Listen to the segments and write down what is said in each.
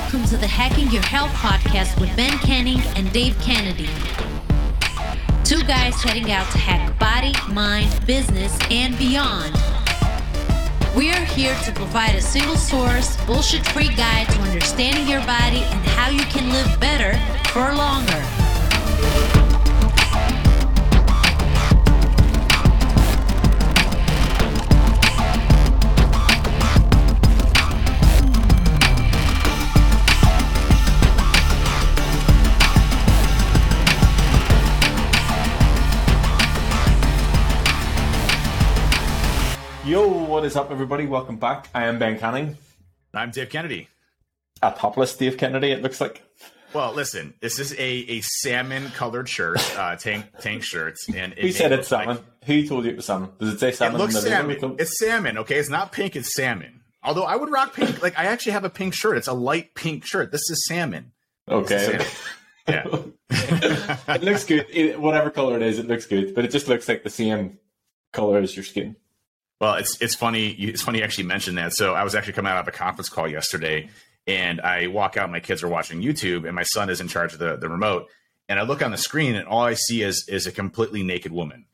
Welcome to the Hacking Your Health podcast with Ben Canning and Dave Kennedy. Two guys heading out to hack body, mind, business, and beyond. We are here to provide a single source, bullshit free guide to understanding your body and how you can live better for longer. What is up, everybody? Welcome back. I am Ben Canning. I'm Dave Kennedy. A topless Dave Kennedy, it looks like. Well, listen, this is a, a salmon colored shirt, uh, tank tank shirts, and it Who said it's salmon? like- Who told you it was salmon? Does it say it salmon? looks in the salmon. It's salmon. Okay, it's not pink. It's salmon. Although I would rock pink. Like I actually have a pink shirt. It's a light pink shirt. This is salmon. okay. Yeah. it looks good. It- whatever color it is, it looks good. But it just looks like the same color as your skin. Well, it's it's funny. you- It's funny you actually mentioned that. So I was actually coming out of a conference call yesterday, and I walk out. My kids are watching YouTube, and my son is in charge of the the remote. And I look on the screen, and all I see is is a completely naked woman.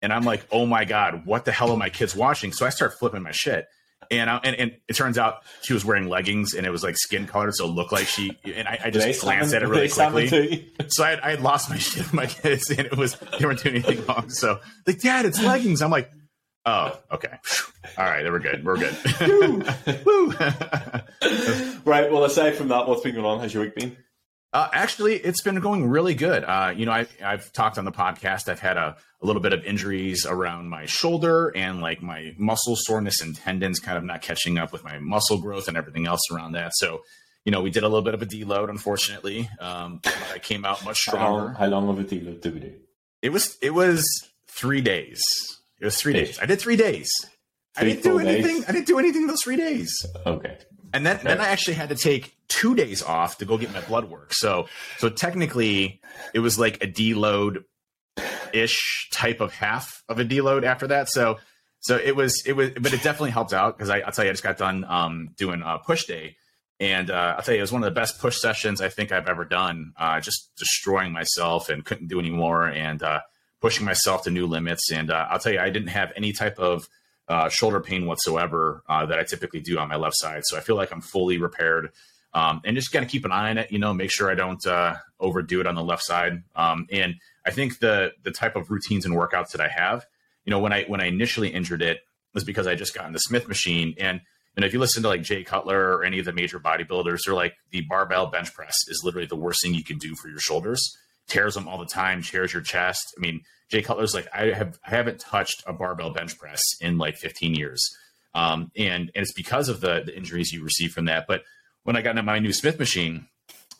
And I'm like, oh my god, what the hell are my kids watching? So I start flipping my shit. And, I, and and it turns out she was wearing leggings, and it was like skin colored, so it looked like she. And I, I just glanced at it really quickly. So I had, I had lost my shit with my kids, and it was they weren't doing anything wrong. So like, Dad, it's leggings. I'm like, oh, okay, all right, then we're good. We're good. Woo. Right. Well, aside from that, what's been going on? How's your week been? uh, actually, it's been going really good. Uh, you know, I, I've talked on the podcast. I've had a, a little bit of injuries around my shoulder and like my muscle soreness and tendons, kind of not catching up with my muscle growth and everything else around that. So. You know, we did a little bit of a deload, unfortunately. Um, I came out much How long, stronger. how long of a deal do we do? It was it was three days. It was three days. I did three days. I didn't do anything. days? I didn't do anything those three days. Okay. And then then I actually had to take two days off to go get my blood work. So so technically it was like a deload ish type of half of a deload after that. So so it was it was but it definitely helped out because I'll tell you I just got done um, doing a push day. And uh, I'll tell you, it was one of the best push sessions I think I've ever done. Uh, just destroying myself and couldn't do anymore, and uh, pushing myself to new limits. And uh, I'll tell you, I didn't have any type of uh, shoulder pain whatsoever uh, that I typically do on my left side. So I feel like I'm fully repaired. Um, and just gotta keep an eye on it, you know, make sure I don't uh, overdo it on the left side. Um, and I think the the type of routines and workouts that I have, you know, when I when I initially injured it was because I just got in the Smith machine. And and if you listen to like Jay Cutler or any of the major bodybuilders, they're like the barbell bench press is literally the worst thing you can do for your shoulders. Tears them all the time, tears your chest. I mean, Jay Cutler's like, I have I haven't touched a barbell bench press in like 15 years. Um, and, and it's because of the, the injuries you receive from that. But when I got into my new Smith machine,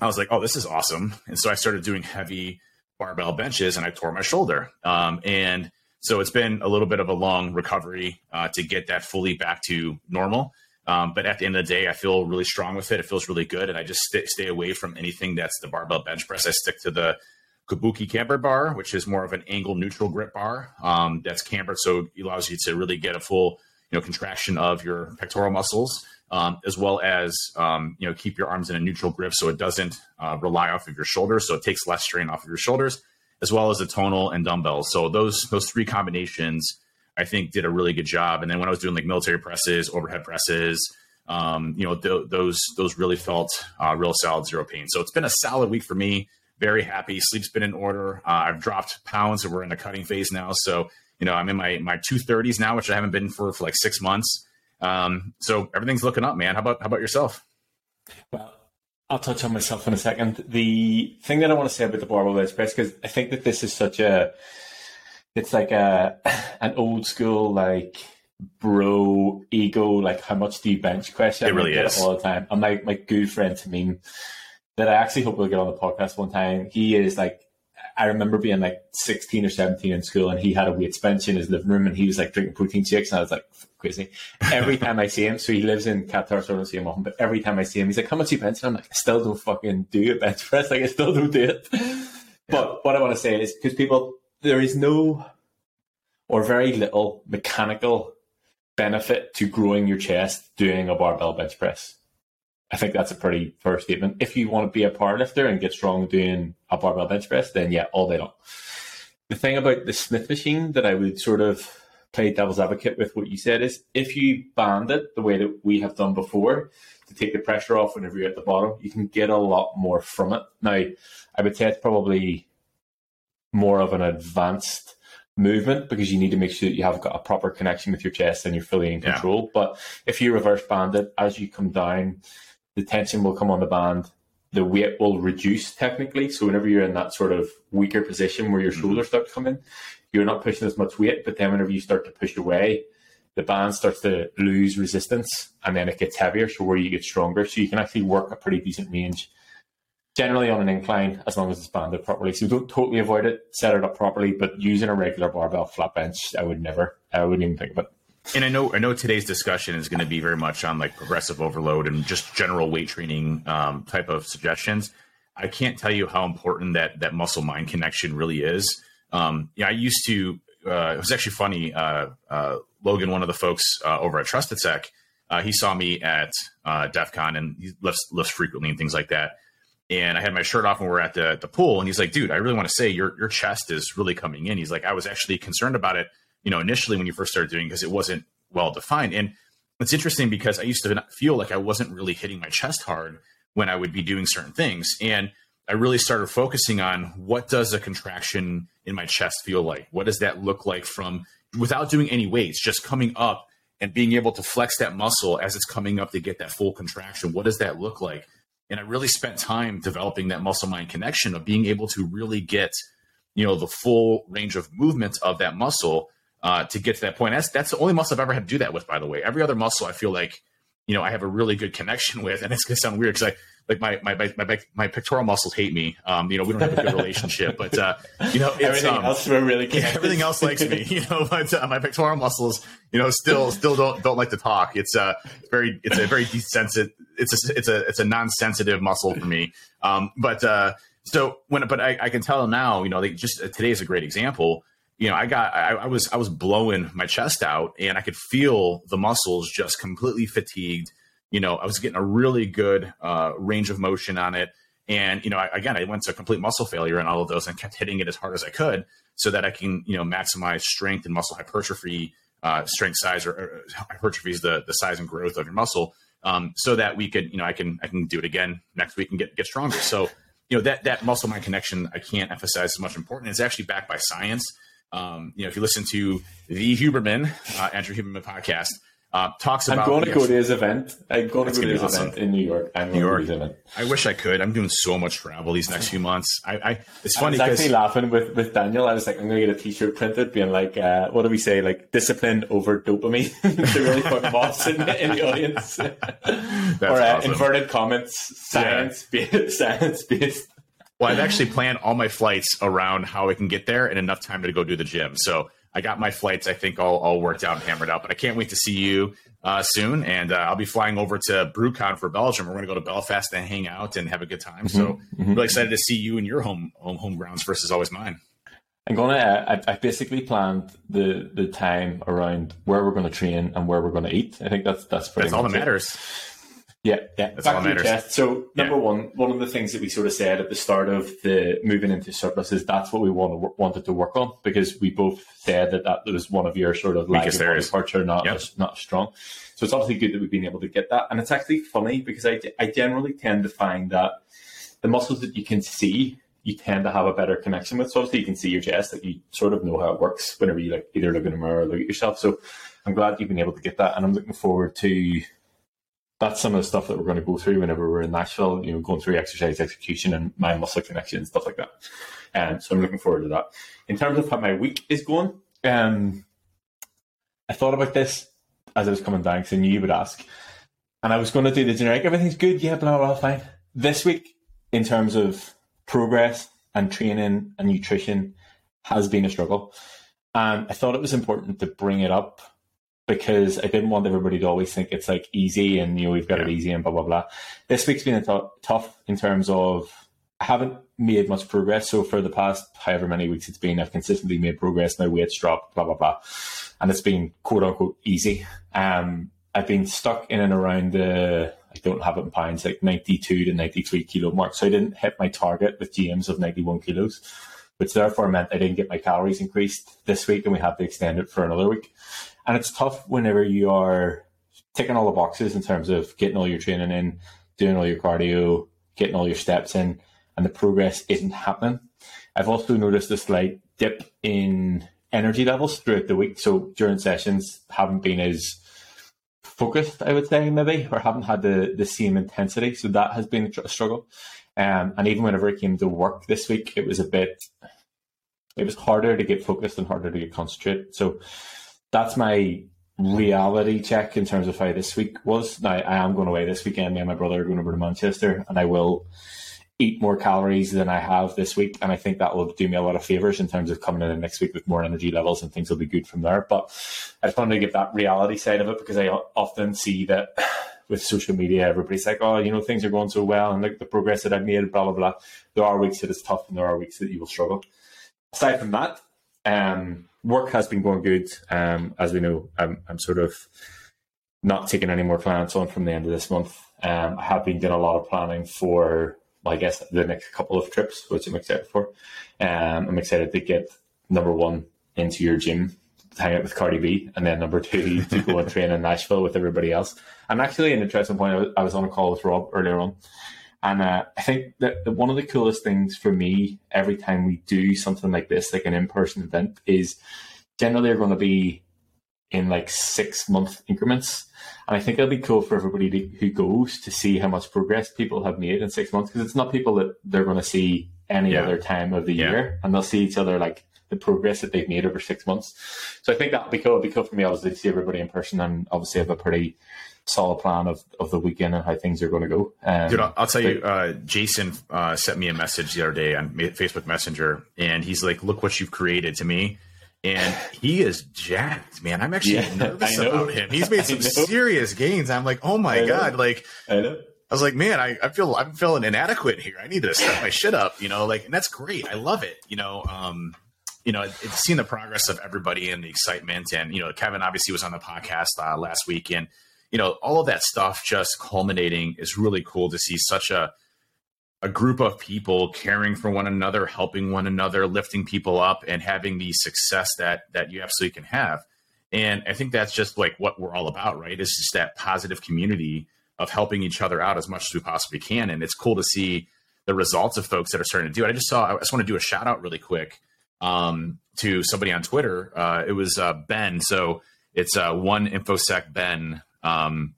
I was like, oh, this is awesome. And so I started doing heavy barbell benches and I tore my shoulder. Um, and so it's been a little bit of a long recovery uh, to get that fully back to normal. Um, but at the end of the day, I feel really strong with it. It feels really good. And I just stay, stay away from anything that's the barbell bench press. I stick to the Kabuki camber bar, which is more of an angle neutral grip bar um, that's cambered. So it allows you to really get a full you know, contraction of your pectoral muscles, um, as well as um, you know keep your arms in a neutral grip so it doesn't uh, rely off of your shoulders, so it takes less strain off of your shoulders, as well as the tonal and dumbbells. So those those three combinations, I think, did a really good job. And then when I was doing like military presses, overhead presses, um, you know, th- those those really felt uh, real solid zero pain. So it's been a solid week for me. Very happy. Sleep's been in order. Uh, I've dropped pounds, and we're in the cutting phase now. So you know, I'm in my my two thirties now, which I haven't been for for like six months. Um, so everything's looking up, man. How about how about yourself? Well, I'll touch on myself in a second. The thing that I want to say about the barbell press, because I think that this is such a, it's like a an old school like bro ego, like how much do you bench question. It really is. all the time. And my my good friend Tamim, that I actually hope we'll get on the podcast one time. He is like. I remember being like 16 or 17 in school and he had a weights bench in his living room and he was like drinking protein shakes and I was like crazy. Every time I see him, so he lives in Qatar, so I don't see him often, but every time I see him, he's like, how much you bench? And I'm like, I still don't fucking do a bench press. Like I still don't do it. But what I want to say is because people, there is no or very little mechanical benefit to growing your chest doing a barbell bench press. I think that's a pretty fair statement. If you want to be a powerlifter and get strong doing a barbell bench press, then yeah, all day long. The thing about the Smith machine that I would sort of play devil's advocate with what you said is if you band it the way that we have done before to take the pressure off whenever you're at the bottom, you can get a lot more from it. Now, I would say it's probably more of an advanced movement because you need to make sure that you have got a proper connection with your chest and you're fully in control. Yeah. But if you reverse band it, as you come down, the tension will come on the band. The weight will reduce technically. So whenever you're in that sort of weaker position where your mm-hmm. shoulders start to come in, you're not pushing as much weight. But then whenever you start to push away, the band starts to lose resistance and then it gets heavier. So where you get stronger. So you can actually work a pretty decent range generally on an incline as long as it's banded properly. So don't totally avoid it, set it up properly, but using a regular barbell flat bench, I would never, I wouldn't even think of it. And I know, I know today's discussion is going to be very much on like progressive overload and just general weight training um, type of suggestions. I can't tell you how important that that muscle mind connection really is. Um, yeah, I used to. Uh, it was actually funny. Uh, uh, Logan, one of the folks uh, over at TrustedSec, uh, he saw me at uh, DEF CON and he lifts lifts frequently and things like that and I had my shirt off and we're at the, the pool. And he's like, dude, I really want to say your, your chest is really coming in. He's like, I was actually concerned about it, you know, initially when you first started doing because it wasn't well defined. And it's interesting because I used to feel like I wasn't really hitting my chest hard when I would be doing certain things. And I really started focusing on what does a contraction in my chest feel like? What does that look like from without doing any weights, just coming up and being able to flex that muscle as it's coming up to get that full contraction? What does that look like? And I really spent time developing that muscle mind connection of being able to really get, you know, the full range of movement of that muscle uh, to get to that point. That's that's the only muscle I've ever had to do that with, by the way. Every other muscle I feel like, you know, I have a really good connection with. And it's gonna sound weird because I like my, my my my pectoral muscles hate me. Um, you know, we don't have a good relationship, but uh, you know, everything um, else really connected. everything else likes me. You know, but uh, my pectoral muscles, you know, still still don't don't like to talk. It's uh very it's a very desensitive. It's a it's a it's a non-sensitive muscle for me. Um, but uh, so when but I, I can tell now, you know, they just uh, today is a great example. You know, I got I, I was I was blowing my chest out, and I could feel the muscles just completely fatigued you know, I was getting a really good uh, range of motion on it. And, you know, I, again, I went to complete muscle failure in all of those and kept hitting it as hard as I could so that I can, you know, maximize strength and muscle hypertrophy, uh, strength size or, or hypertrophy is the, the size and growth of your muscle. Um, so that we could, you know, I can, I can do it again next week and get, get stronger. So, you know, that, that muscle mind connection, I can't emphasize as much important. It's actually backed by science. Um, you know, if you listen to the Huberman, uh, Andrew Huberman podcast, uh, talks about. I'm going to go to his event. I'm going to go to his awesome. event in New York. I'm New York. event. I wish I could. I'm doing so much travel these next few months. I, I it's funny. I was actually laughing with, with Daniel. I was like, I'm going to get a T-shirt printed, being like, uh, what do we say? Like discipline over dopamine. to really put boss in, in, the audience. or uh, awesome. inverted comments, science yeah. based, science based. Well, I've actually planned all my flights around how I can get there and enough time to go do the gym. So I got my flights, I think, all, all worked out and hammered out. But I can't wait to see you uh, soon. And uh, I'll be flying over to BruCON for Belgium. We're going to go to Belfast and hang out and have a good time. Mm-hmm. So mm-hmm. really excited to see you in your home home home grounds versus always mine. I'm gonna. I, I basically planned the the time around where we're going to train and where we're going to eat. I think that's that's pretty. That's all that matters. It. Yeah, yeah. That's Back all that matters. So number yeah. one, one of the things that we sort of said at the start of the moving into surplus is that's what we want to, wanted to work on because we both said that that was one of your sort of areas, parts are not yep. not strong. So it's obviously good that we've been able to get that, and it's actually funny because I I generally tend to find that the muscles that you can see you tend to have a better connection with. So obviously you can see your chest, like you sort of know how it works whenever you like either look in a mirror or look at yourself. So I'm glad you've been able to get that, and I'm looking forward to that's some of the stuff that we're going to go through whenever we're in Nashville, you know, going through exercise execution and mind muscle connection and stuff like that. And um, so I'm looking forward to that. In terms of how my week is going, um, I thought about this as I was coming down because I knew you would ask. And I was going to do the generic, everything's good, yeah, blah, blah, blah, fine. This week, in terms of progress and training and nutrition, has been a struggle. And I thought it was important to bring it up because I didn't want everybody to always think it's like easy and you know we've got yeah. it easy and blah blah blah. This week's been t- tough in terms of I haven't made much progress. So for the past however many weeks it's been, I've consistently made progress. My weight's dropped, blah blah blah, and it's been quote unquote easy. Um, I've been stuck in and around the I don't have it in pounds, like 92 to 93 kilo mark. So I didn't hit my target with GMs of 91 kilos, which therefore meant I didn't get my calories increased this week and we have to extend it for another week. And it's tough whenever you are ticking all the boxes in terms of getting all your training in, doing all your cardio, getting all your steps in, and the progress isn't happening. I've also noticed a slight dip in energy levels throughout the week. So during sessions, haven't been as focused, I would say, maybe, or haven't had the, the same intensity. So that has been a struggle. Um, and even whenever it came to work this week, it was a bit, it was harder to get focused and harder to get concentrated. So that's my reality check in terms of how this week was. Now, I am going away this weekend. Me and my brother are going over to Manchester, and I will eat more calories than I have this week. And I think that will do me a lot of favors in terms of coming in next week with more energy levels and things will be good from there. But I just wanted to give that reality side of it because I often see that with social media, everybody's like, oh, you know, things are going so well and look the progress that I've made, blah, blah, blah. There are weeks that it's tough and there are weeks that you will struggle. Aside from that, um, work has been going good. Um, as we know, I'm, I'm sort of not taking any more clients on from the end of this month. Um, I have been doing a lot of planning for I guess the next couple of trips, which I'm excited for. Um, I'm excited to get number one into your gym, hang out with Cardi B, and then number two to go and train in Nashville with everybody else. And actually, an interesting point, I was on a call with Rob earlier on, and uh, I think that one of the coolest things for me every time we do something like this, like an in-person event, is generally are going to be in like six month increments. And I think it'll be cool for everybody to, who goes to see how much progress people have made in six months because it's not people that they're going to see any yeah. other time of the yeah. year, and they'll see each other like the progress that they've made over six months. So I think that'll be cool. It'll be cool for me, obviously, to see everybody in person, and obviously have a pretty solid plan of, of the weekend and how things are going to go. Um, Dude, I'll, I'll tell but, you, uh, Jason uh, sent me a message the other day on Facebook Messenger, and he's like, "Look what you've created to me." and he is jacked, man. I'm actually yeah, nervous about him. He's made some serious gains. I'm like, oh my god, like I, I was like, man, I, I feel I'm feeling inadequate here. I need to step my shit up, you know, like, and that's great. I love it, you know. Um, you know, it's seeing the progress of everybody and the excitement, and you know, Kevin obviously was on the podcast uh, last week, and you know, all of that stuff just culminating is really cool to see such a a group of people caring for one another, helping one another, lifting people up, and having the success that that you absolutely can have. And I think that's just like what we're all about, right? It's just that positive community of helping each other out as much as we possibly can. And it's cool to see the results of folks that are starting to do it. I just saw, I just want to do a shout out really quick um, to somebody on Twitter. Uh, it was uh, Ben. So it's uh, one infosec Ben. Um,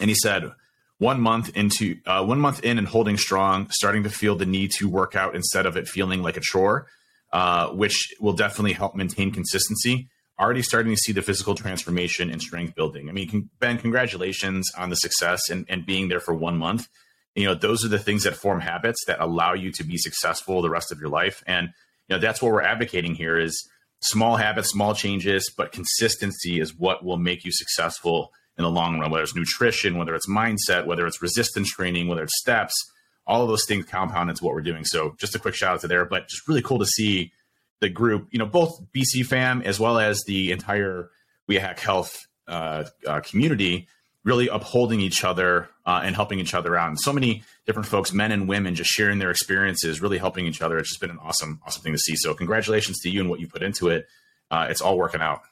and he said, one month into uh, one month in and holding strong, starting to feel the need to work out instead of it feeling like a chore, uh, which will definitely help maintain consistency. Already starting to see the physical transformation and strength building. I mean, Ben, congratulations on the success and, and being there for one month. You know, those are the things that form habits that allow you to be successful the rest of your life. And, you know, that's what we're advocating here is small habits, small changes, but consistency is what will make you successful in the long run, whether it's nutrition, whether it's mindset, whether it's resistance training, whether it's steps, all of those things compound into what we're doing. So just a quick shout out to there, but just really cool to see the group, you know, both BC fam as well as the entire We Hack Health uh, uh, community really upholding each other uh, and helping each other out. And so many different folks, men and women, just sharing their experiences, really helping each other. It's just been an awesome, awesome thing to see. So congratulations to you and what you put into it. Uh, it's all working out.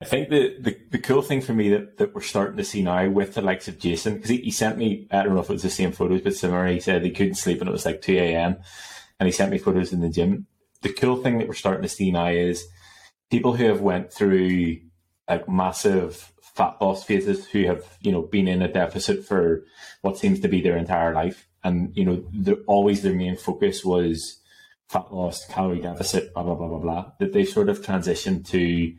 I think the, the, the cool thing for me that, that we're starting to see now with the likes of Jason, because he, he sent me, I don't know if it was the same photos, but similar. He said he couldn't sleep and it was like 2 a.m. And he sent me photos in the gym. The cool thing that we're starting to see now is people who have went through like massive fat loss phases who have, you know, been in a deficit for what seems to be their entire life. And, you know, always their main focus was fat loss, calorie deficit, blah, blah, blah, blah, blah. That they sort of transitioned to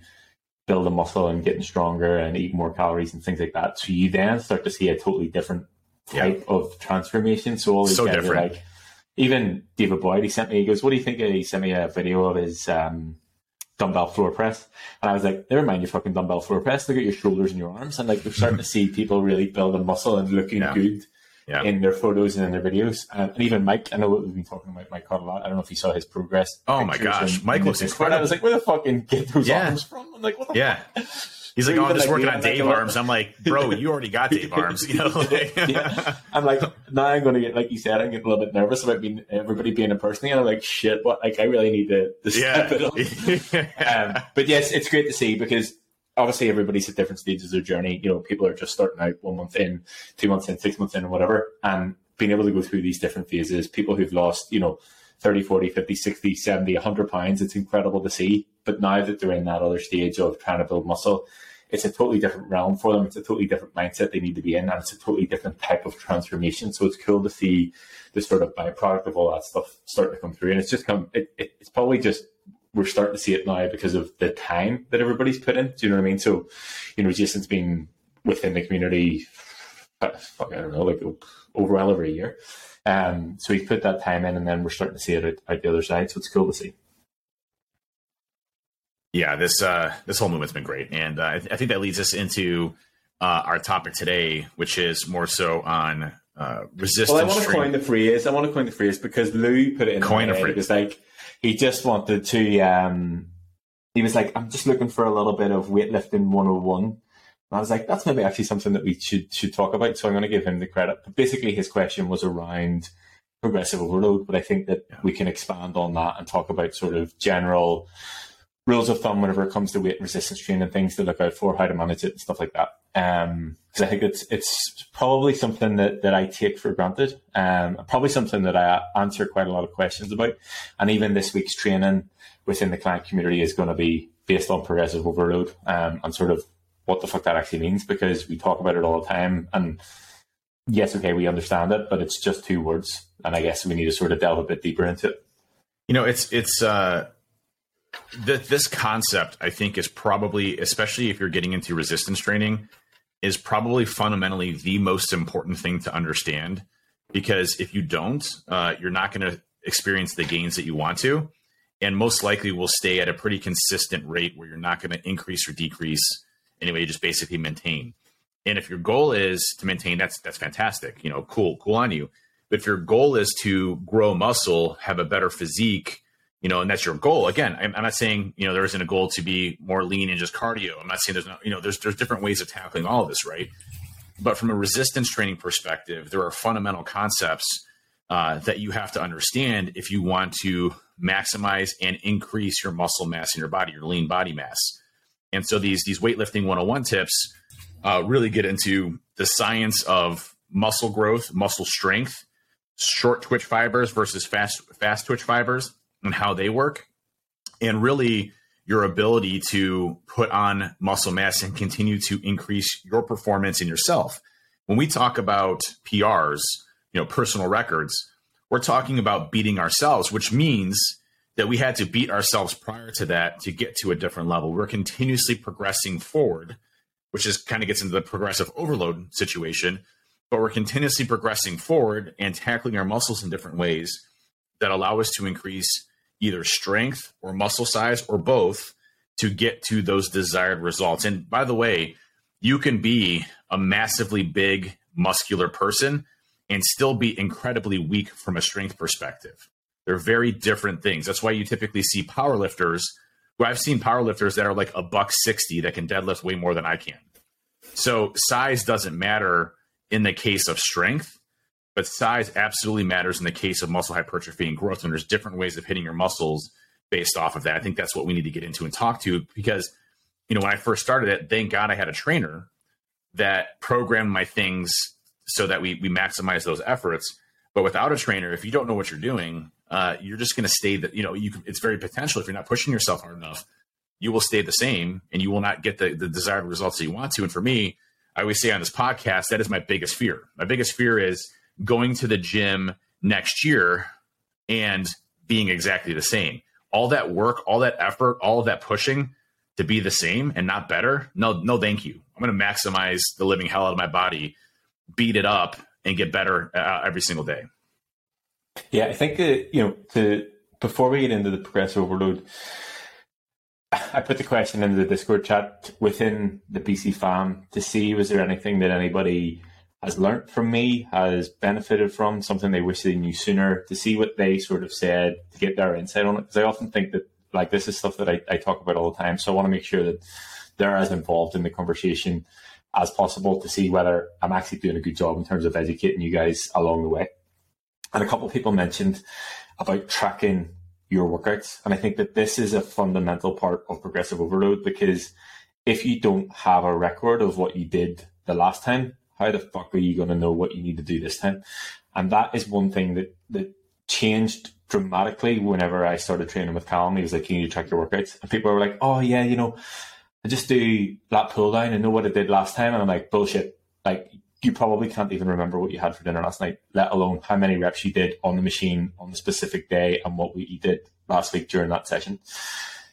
build a muscle and getting stronger and eat more calories and things like that. So you then start to see a totally different type yeah. of transformation. So all these so guys different. are like, even David Boyd, he sent me, he goes, what do you think? He sent me a video of his um, dumbbell floor press. And I was like, never mind your fucking dumbbell floor press. Look at your shoulders and your arms. And like, they're starting to see people really building muscle and looking yeah. good yeah. in their photos and in their videos. and even Mike, I know we've been talking about Mike quite a lot. I don't know if you saw his progress. Oh my gosh, Mike looks incredible. I was like, where the fucking get those yeah. arms from? I'm like, what the yeah. Fuck? He's like, oh, I'm just like, working yeah, on Dave a arms. I'm like, bro, you already got Dave arms. You know, like, yeah. I'm like, now I'm going to get, like you said, I'm getting a little bit nervous about being everybody being in person. And I'm like, shit, what? Like, I really need to, to step it up. yeah. um, but yes, it's great to see because obviously everybody's at different stages of their journey. You know, people are just starting out one month in, two months in, six months in, or whatever. And being able to go through these different phases, people who've lost, you know, 30, 40, 50, 60, 70, 100 pounds, it's incredible to see. But now that they're in that other stage of trying to build muscle, it's a totally different realm for them. It's a totally different mindset they need to be in, and it's a totally different type of transformation. So it's cool to see the sort of byproduct of all that stuff start to come through. And it's just come, it, it, it's probably just we're starting to see it now because of the time that everybody's put in. Do you know what I mean? So, you know, Jason's been within the community, uh, fuck, I don't know, like over well over a year. Um, so he's put that time in, and then we're starting to see it out, out the other side. So it's cool to see. Yeah, this uh, this whole movement's been great, and uh, I, th- I think that leads us into uh, our topic today, which is more so on uh, resistance. Well, I want to coin the phrase. I want to coin the phrase because Lou put it in Coin my a phrase. It was like he just wanted to. Um, he was like, "I'm just looking for a little bit of weightlifting 101." And I was like, "That's maybe actually something that we should should talk about." So I'm going to give him the credit. But basically, his question was around progressive overload, but I think that we can expand on that and talk about sort of general rules of thumb whenever it comes to weight resistance training, things to look out for, how to manage it, and stuff like that. Um, because I think it's it's probably something that, that I take for granted. Um, probably something that I answer quite a lot of questions about. And even this week's training within the client community is going to be based on progressive overload um, and sort of what the fuck that actually means because we talk about it all the time and yes, okay, we understand it, but it's just two words, and I guess we need to sort of delve a bit deeper into it. You know, it's it's uh, th- this concept. I think is probably, especially if you're getting into resistance training, is probably fundamentally the most important thing to understand. Because if you don't, uh, you're not going to experience the gains that you want to, and most likely will stay at a pretty consistent rate where you're not going to increase or decrease. Anyway, you just basically maintain. And if your goal is to maintain, that's that's fantastic. You know, cool, cool on you. But if your goal is to grow muscle, have a better physique, you know, and that's your goal. Again, I'm, I'm not saying you know there isn't a goal to be more lean and just cardio. I'm not saying there's no, you know, there's there's different ways of tackling all of this, right? But from a resistance training perspective, there are fundamental concepts uh, that you have to understand if you want to maximize and increase your muscle mass in your body, your lean body mass. And so these these weightlifting 101 tips uh, really get into the science of muscle growth, muscle strength, short twitch fibers versus fast fast twitch fibers, and how they work, and really your ability to put on muscle mass and continue to increase your performance in yourself. When we talk about PRs, you know, personal records, we're talking about beating ourselves, which means that we had to beat ourselves prior to that to get to a different level. We're continuously progressing forward, which is kind of gets into the progressive overload situation, but we're continuously progressing forward and tackling our muscles in different ways that allow us to increase either strength or muscle size or both to get to those desired results. And by the way, you can be a massively big muscular person and still be incredibly weak from a strength perspective. They're very different things. That's why you typically see powerlifters. Who I've seen powerlifters that are like a buck 60 that can deadlift way more than I can. So size doesn't matter in the case of strength, but size absolutely matters in the case of muscle hypertrophy and growth. And there's different ways of hitting your muscles based off of that. I think that's what we need to get into and talk to because, you know, when I first started it, thank God I had a trainer that programmed my things so that we we maximize those efforts. But without a trainer, if you don't know what you're doing, uh, you're just going to stay that. You know, you can, it's very potential if you're not pushing yourself hard enough. You will stay the same, and you will not get the, the desired results that you want to. And for me, I always say on this podcast, that is my biggest fear. My biggest fear is going to the gym next year and being exactly the same. All that work, all that effort, all of that pushing to be the same and not better. No, no, thank you. I'm going to maximize the living hell out of my body, beat it up, and get better uh, every single day. Yeah, I think you know to before we get into the progressive overload, I put the question into the Discord chat within the BC fam to see was there anything that anybody has learnt from me, has benefited from, something they wish they knew sooner, to see what they sort of said, to get their insight on it. Because I often think that like this is stuff that I, I talk about all the time. So I want to make sure that they're as involved in the conversation as possible to see whether I'm actually doing a good job in terms of educating you guys along the way. And a couple of people mentioned about tracking your workouts. And I think that this is a fundamental part of progressive overload because if you don't have a record of what you did the last time, how the fuck are you going to know what you need to do this time? And that is one thing that, that changed dramatically whenever I started training with Callum. He was like, you track your workouts? And people were like, Oh, yeah, you know, I just do lat pull down and know what I did last time. And I'm like, Bullshit. Like, you probably can't even remember what you had for dinner last night, let alone how many reps you did on the machine on the specific day and what you did last week during that session.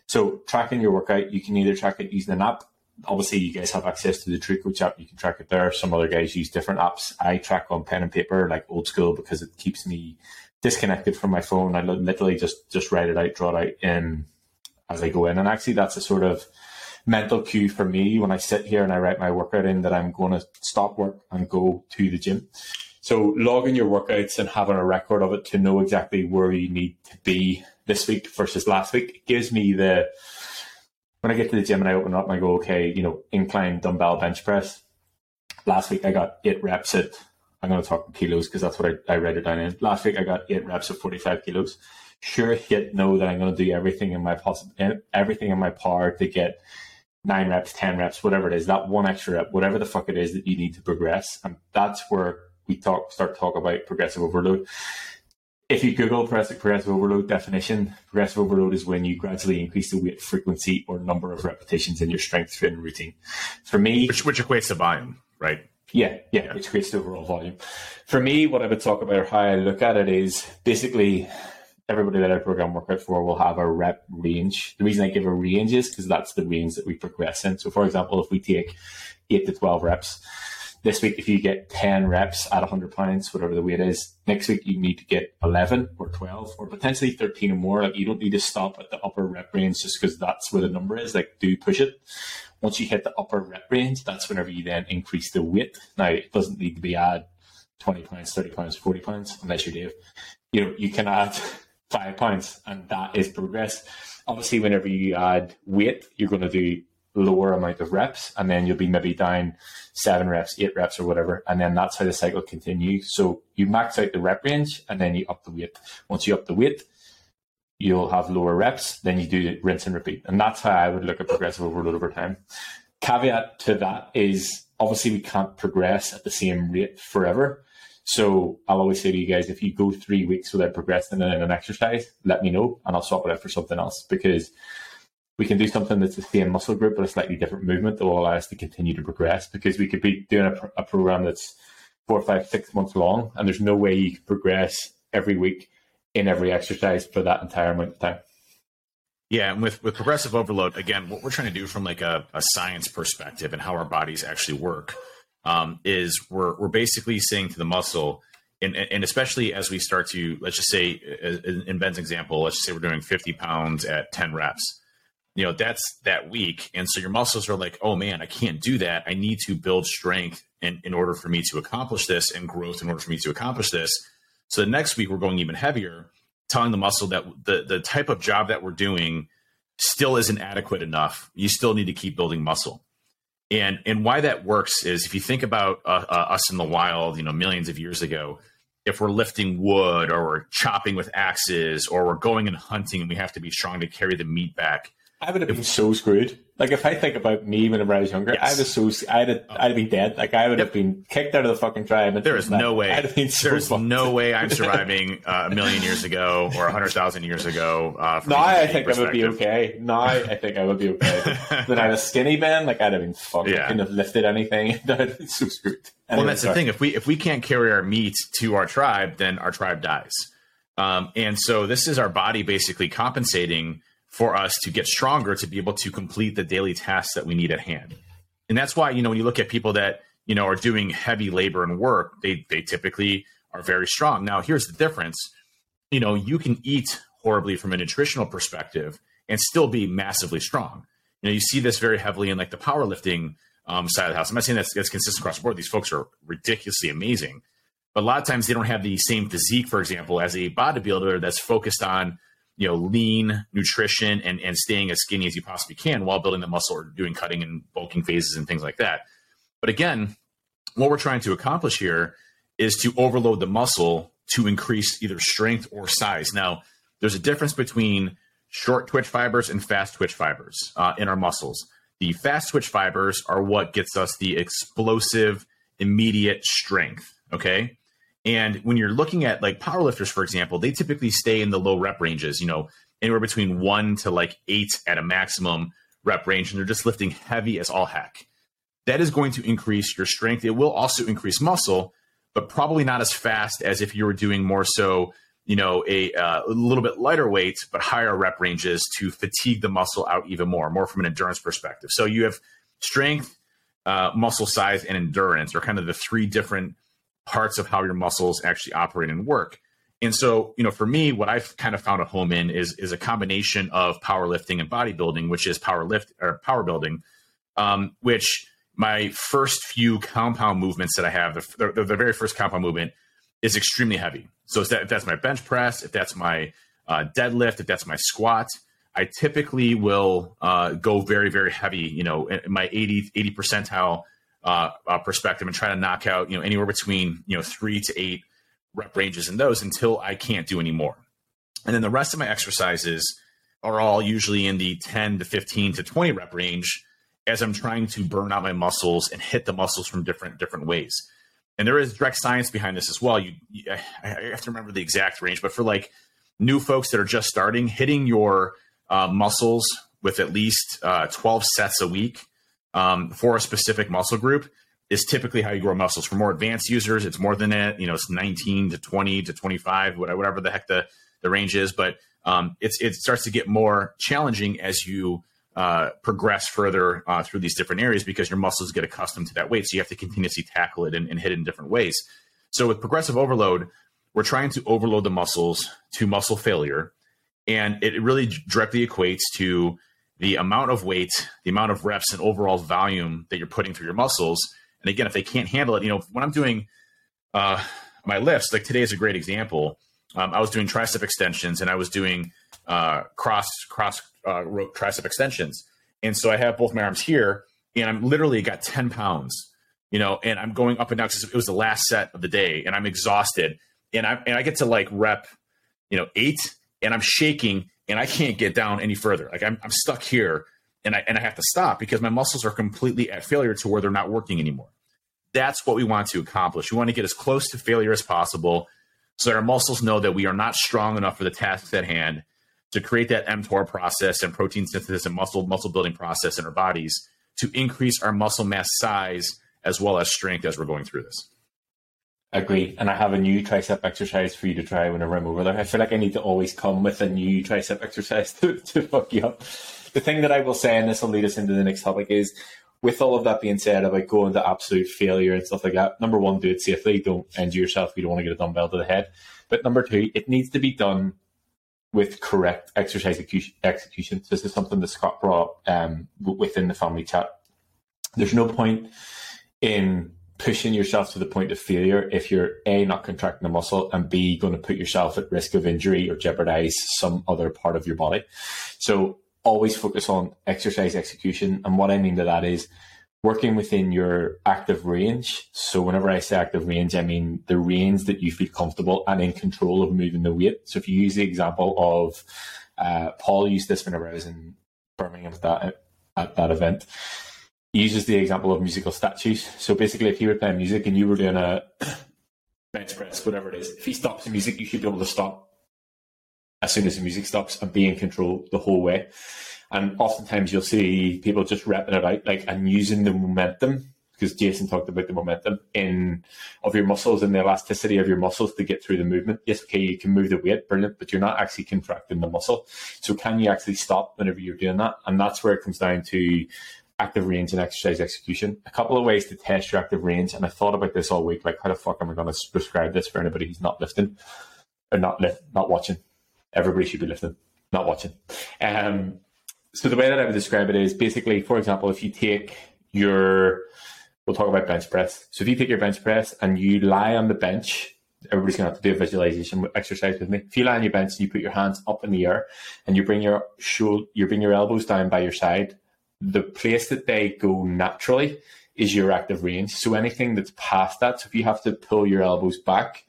So tracking your workout, you can either track it using an app. Obviously, you guys have access to the Coach app. You can track it there. Some other guys use different apps. I track on pen and paper, like old school, because it keeps me disconnected from my phone. I literally just just write it out, draw it out in as I go in. And actually, that's a sort of mental cue for me when I sit here and I write my workout in that I'm going to stop work and go to the gym. So logging your workouts and having a record of it to know exactly where you need to be this week versus last week gives me the when I get to the gym and I open up and I go, okay, you know, incline dumbbell bench press. Last week I got eight reps at I'm going to talk kilos because that's what I, I read it down in. Last week I got eight reps of 45 kilos. Sure, hit know that I'm going to do everything in my possible everything in my power to get nine reps, 10 reps, whatever it is, that one extra rep, whatever the fuck it is that you need to progress. And that's where we talk, start talk about progressive overload. If you Google progressive overload definition, progressive overload is when you gradually increase the weight frequency or number of repetitions in your strength training routine. For me, which, which equates to volume, right? Yeah, yeah, yeah, which equates to overall volume. For me, what I would talk about or how I look at it is basically everybody that I program workout for will have a rep range. The reason I give a range is because that's the range that we progress in. So, for example, if we take eight to 12 reps, this week, if you get 10 reps at 100 pounds, whatever the weight is, next week you need to get 11 or 12 or potentially 13 or more. Like you don't need to stop at the upper rep range just because that's where the number is. Like do push it. Once you hit the upper rep range, that's whenever you then increase the weight. Now it doesn't need to be add 20 pounds, 30 pounds, 40 pounds, unless you're Dave. You know, you can add five pounds, and that is progress. Obviously, whenever you add weight, you're going to do lower amount of reps, and then you'll be maybe down seven reps, eight reps, or whatever, and then that's how the cycle continues. So you max out the rep range, and then you up the weight. Once you up the weight, you'll have lower reps. Then you do rinse and repeat, and that's how I would look at progressive overload over time. Caveat to that is obviously we can't progress at the same rate forever. So I'll always say to you guys, if you go three weeks without progressing in an exercise, let me know and I'll swap it out for something else because we can do something that's the same muscle group but a slightly different movement that will allow us to continue to progress because we could be doing a, a program that's four, five, six months long and there's no way you can progress every week in every exercise for that entire amount of time. Yeah, and with with progressive overload, again, what we're trying to do from like a, a science perspective and how our bodies actually work um, is we're we're basically saying to the muscle, and, and especially as we start to let's just say in Ben's example, let's just say we're doing 50 pounds at 10 reps. You know, that's that week. And so your muscles are like, oh man, I can't do that. I need to build strength in, in order for me to accomplish this and growth in order for me to accomplish this. So the next week we're going even heavier, telling the muscle that the, the type of job that we're doing still isn't adequate enough. You still need to keep building muscle. And and why that works is if you think about uh, uh, us in the wild, you know, millions of years ago, if we're lifting wood or we're chopping with axes or we're going and hunting and we have to be strong to carry the meat back, I would have been so screwed. Like if I think about me whenever I was younger, yes. I was so I'd have, I'd have been dead. Like I would yep. have been kicked out of the fucking tribe. There is no way. I'd have been so There's fucked. no way I'm surviving uh, a million years ago or a hundred thousand years ago. Uh, now I think I would be okay. Now I think I would be okay. then I was skinny man. Like I'd have been fucked. Yeah. I couldn't have lifted anything. I'd been so screwed. Anyway, well, that's sorry. the thing. If we if we can't carry our meat to our tribe, then our tribe dies. Um, and so this is our body basically compensating for us to get stronger to be able to complete the daily tasks that we need at hand. And that's why, you know, when you look at people that, you know, are doing heavy labor and work, they they typically are very strong. Now, here's the difference. You know, you can eat horribly from a nutritional perspective and still be massively strong. You know, you see this very heavily in like the powerlifting um, side of the house. I'm not saying that's, that's consistent across the board. These folks are ridiculously amazing, but a lot of times they don't have the same physique, for example, as a bodybuilder that's focused on you know lean nutrition and and staying as skinny as you possibly can while building the muscle or doing cutting and bulking phases and things like that. But again, what we're trying to accomplish here is to overload the muscle to increase either strength or size. Now, there's a difference between short twitch fibers and fast twitch fibers uh, in our muscles. The fast twitch fibers are what gets us the explosive, immediate strength. Okay. And when you're looking at like powerlifters, for example, they typically stay in the low rep ranges, you know, anywhere between one to like eight at a maximum rep range, and they're just lifting heavy as all heck. That is going to increase your strength. It will also increase muscle, but probably not as fast as if you were doing more so, you know, a, uh, a little bit lighter weight, but higher rep ranges to fatigue the muscle out even more, more from an endurance perspective. So you have strength, uh, muscle size, and endurance are kind of the three different parts of how your muscles actually operate and work. And so, you know, for me, what I've kind of found a home in is is a combination of powerlifting and bodybuilding, which is power lift or power building, um, which my first few compound movements that I have, the, the, the very first compound movement is extremely heavy. So if, that, if that's my bench press, if that's my uh, deadlift, if that's my squat, I typically will uh, go very, very heavy, you know, my 80, 80 percentile uh, uh, perspective and try to knock out, you know, anywhere between, you know, three to eight rep ranges in those until I can't do anymore. And then the rest of my exercises are all usually in the 10 to 15 to 20 rep range as I'm trying to burn out my muscles and hit the muscles from different different ways. And there is direct science behind this as well. You, you I have to remember the exact range, but for like new folks that are just starting, hitting your uh, muscles with at least uh, 12 sets a week um, for a specific muscle group is typically how you grow muscles. For more advanced users, it's more than that. You know, it's 19 to 20 to 25, whatever the heck the, the range is. But um, it's, it starts to get more challenging as you uh, progress further uh, through these different areas because your muscles get accustomed to that weight. So you have to continuously tackle it and, and hit it in different ways. So with progressive overload, we're trying to overload the muscles to muscle failure. And it really directly equates to the amount of weight, the amount of reps, and overall volume that you're putting through your muscles. And again, if they can't handle it, you know, when I'm doing uh, my lifts, like today is a great example. Um, I was doing tricep extensions and I was doing uh, cross cross uh, rope tricep extensions. And so I have both my arms here, and I'm literally got 10 pounds, you know, and I'm going up and down because it was the last set of the day, and I'm exhausted, and I and I get to like rep, you know, eight, and I'm shaking, and I can't get down any further. Like I'm I'm stuck here, and I and I have to stop because my muscles are completely at failure to where they're not working anymore. That's what we want to accomplish. We want to get as close to failure as possible so that our muscles know that we are not strong enough for the tasks at hand to create that mTOR process and protein synthesis and muscle muscle building process in our bodies to increase our muscle mass size as well as strength as we're going through this. Agree. And I have a new tricep exercise for you to try whenever I'm over there. I feel like I need to always come with a new tricep exercise to, to fuck you up. The thing that I will say, and this will lead us into the next topic, is with all of that being said about going to absolute failure and stuff like that, number one, do it safely. Don't injure yourself. You don't want to get a dumbbell to the head. But number two, it needs to be done with correct exercise execution. This is something that Scott brought um, within the family chat. There's no point in pushing yourself to the point of failure if you're a not contracting the muscle and b going to put yourself at risk of injury or jeopardize some other part of your body. So always focus on exercise execution. And what I mean by that is working within your active range. So whenever I say active range, I mean the range that you feel comfortable and in control of moving the weight. So if you use the example of uh, Paul used this whenever I was in Birmingham at that at that event. Uses the example of musical statues. So basically, if you were playing music and you were doing a bench press, whatever it is, if he stops the music, you should be able to stop as soon as the music stops and be in control the whole way. And oftentimes you'll see people just repping it out, like and using the momentum because Jason talked about the momentum in of your muscles and the elasticity of your muscles to get through the movement. Yes, okay, you can move the weight, brilliant, but you're not actually contracting the muscle. So can you actually stop whenever you're doing that? And that's where it comes down to active range and exercise execution. A couple of ways to test your active range, and I thought about this all week. Like, how the fuck am I going to prescribe this for anybody who's not lifting or not lift, not watching? Everybody should be lifting, not watching. Um, so the way that I would describe it is basically, for example, if you take your, we'll talk about bench press. So if you take your bench press and you lie on the bench everybody's going to have to do a visualization exercise with me. If you lie on your bench and you put your hands up in the air and you bring your shoulder, you bring your elbows down by your side, the place that they go naturally is your active range. So anything that's past that, so if you have to pull your elbows back,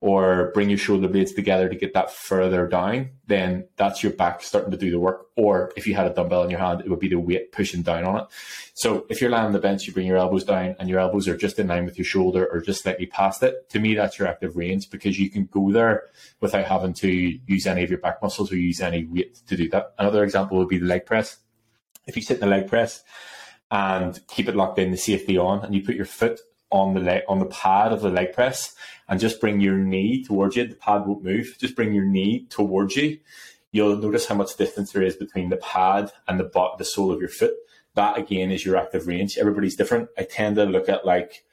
or bring your shoulder blades together to get that further down, then that's your back starting to do the work. Or if you had a dumbbell in your hand, it would be the weight pushing down on it. So if you're lying on the bench, you bring your elbows down and your elbows are just in line with your shoulder or just slightly past it. To me, that's your active range because you can go there without having to use any of your back muscles or use any weight to do that. Another example would be the leg press. If you sit in the leg press and keep it locked in, the safety on, and you put your foot on the leg on the pad of the leg press and just bring your knee towards you. The pad won't move. Just bring your knee towards you. You'll notice how much distance there is between the pad and the the sole of your foot. That again is your active range. Everybody's different. I tend to look at like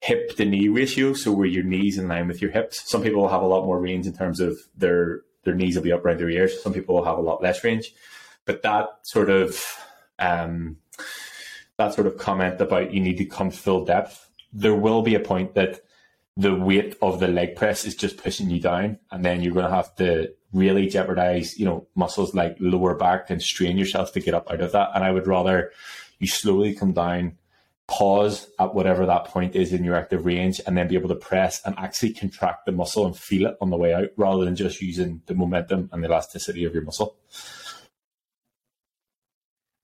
hip to knee ratio, so where your knees in line with your hips. Some people will have a lot more range in terms of their their knees will be up around their ears. Some people will have a lot less range. But that sort of um, that sort of comment about you need to come full depth there will be a point that the weight of the leg press is just pushing you down, and then you're going to have to really jeopardize, you know, muscles like lower back and strain yourself to get up out of that. And I would rather you slowly come down, pause at whatever that point is in your active range, and then be able to press and actually contract the muscle and feel it on the way out, rather than just using the momentum and the elasticity of your muscle.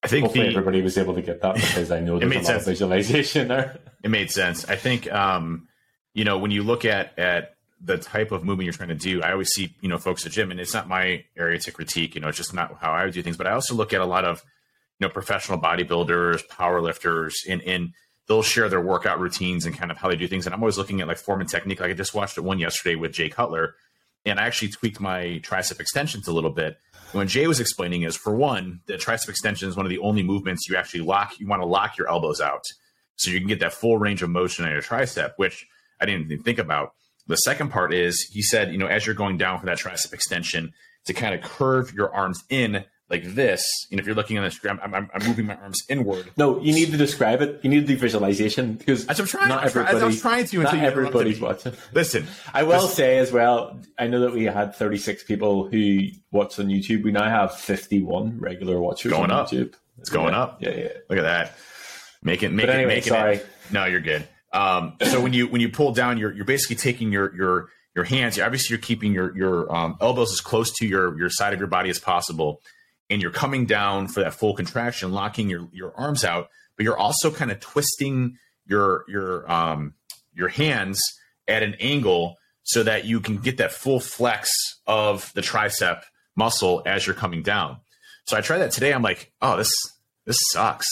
I think Hopefully the, everybody was able to get that because I know there's a lot sense. of visualization there. It made sense. I think, um, you know, when you look at at the type of movement you're trying to do, I always see, you know, folks at gym, and it's not my area to critique. You know, it's just not how I would do things. But I also look at a lot of, you know, professional bodybuilders, power lifters, and and they'll share their workout routines and kind of how they do things. And I'm always looking at like form and technique. Like I just watched one yesterday with Jay Cutler, and I actually tweaked my tricep extensions a little bit when Jay was explaining is for one, the tricep extension is one of the only movements you actually lock. You want to lock your elbows out so you can get that full range of motion on your tricep, which I didn't even think about. The second part is he said, you know, as you're going down for that tricep extension, to kind of curve your arms in like this. And if you're looking on the screen, I'm, I'm, I'm, moving my arms inward. No, you need to describe it. You need to do visualization because I'm trying. not everybody, I was trying to not everybody's watching. Listen, I will This- say as well. I know that we had 36 people who watched on YouTube. We now have 51 regular watchers Going on up. YouTube. It's going yeah. up. Yeah, yeah. Look at that. Make it, make But it, anyway, make sorry. it. No, you're good. Um, so when you when you pull down, you're you're basically taking your your your hands. Obviously, you're keeping your your um, elbows as close to your your side of your body as possible, and you're coming down for that full contraction, locking your your arms out. But you're also kind of twisting your your um your hands at an angle so that you can get that full flex of the tricep muscle as you're coming down. So I tried that today. I'm like, oh, this this sucks.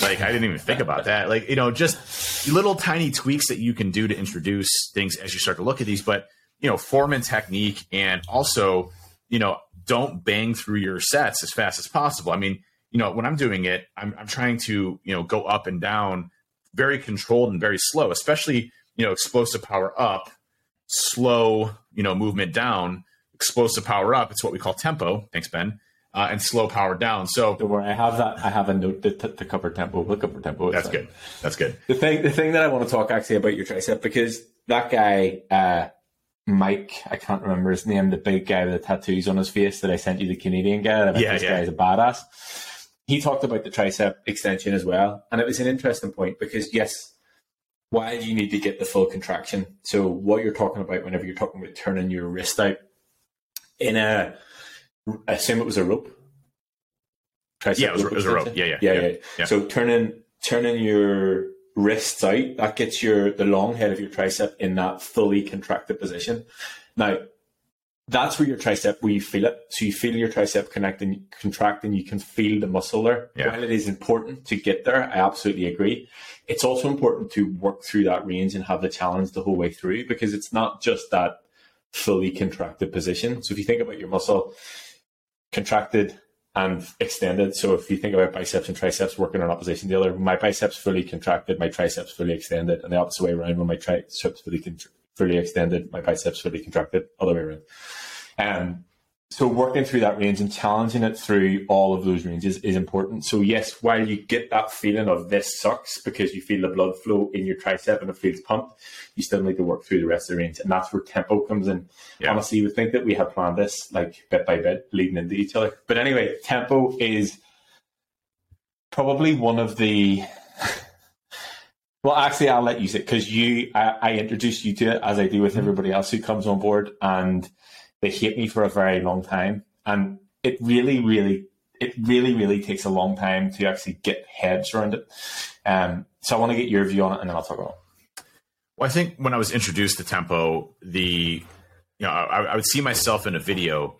Like I didn't even think about that. Like you know, just little tiny tweaks that you can do to introduce things as you start to look at these. But you know, form and technique, and also you know, don't bang through your sets as fast as possible. I mean, you know, when I'm doing it, I'm, I'm trying to you know go up and down very controlled and very slow, especially you know explosive power up, slow you know movement down, explosive power up. It's what we call tempo. Thanks, Ben. Uh, and slow power down. So Don't worry. I have that. I have a note to, to, cover tempo. We'll cover tempo. That's good. That's good. The thing, the thing that I want to talk actually about your tricep because that guy, uh, Mike, I can't remember his name, the big guy with the tattoos on his face that I sent you, the Canadian guy. Think Yeah, this yeah. guy's a badass. He talked about the tricep extension as well, and it was an interesting point because yes, why do you need to get the full contraction? So what you're talking about whenever you're talking about turning your wrist out in a, I assume it was a rope. Tricep Yeah, it was- it was a rope. Yeah, yeah, yeah, yeah, yeah. yeah. So turning turning your wrists out, that gets your the long head of your tricep in that fully contracted position. Now, that's where your tricep where you feel it. So you feel your tricep connecting, contracting. You can feel the muscle there. Yeah. While it is important to get there, I absolutely agree. It's also important to work through that range and have the challenge the whole way through because it's not just that fully contracted position. So if you think about your muscle contracted and extended. So if you think about biceps and triceps working in opposition to the other, my biceps fully contracted, my triceps fully extended, and the opposite way around when my triceps fully con- fully extended, my biceps fully contracted, other way around. Um, so working through that range and challenging it through all of those ranges is important. So yes, while you get that feeling of this sucks because you feel the blood flow in your tricep and it feels pumped, you still need to work through the rest of the range, and that's where tempo comes in. Yeah. Honestly, you would think that we have planned this like bit by bit, leading into each other. But anyway, tempo is probably one of the well, actually, I'll let you say because you, I, I introduced you to it as I do with mm-hmm. everybody else who comes on board, and they hate me for a very long time. And it really, really, it really, really takes a long time to actually get heads around it. Um, so I want to get your view on it, and then I'll talk about it. Well, I think when I was introduced to tempo, the you know, I, I would see myself in a video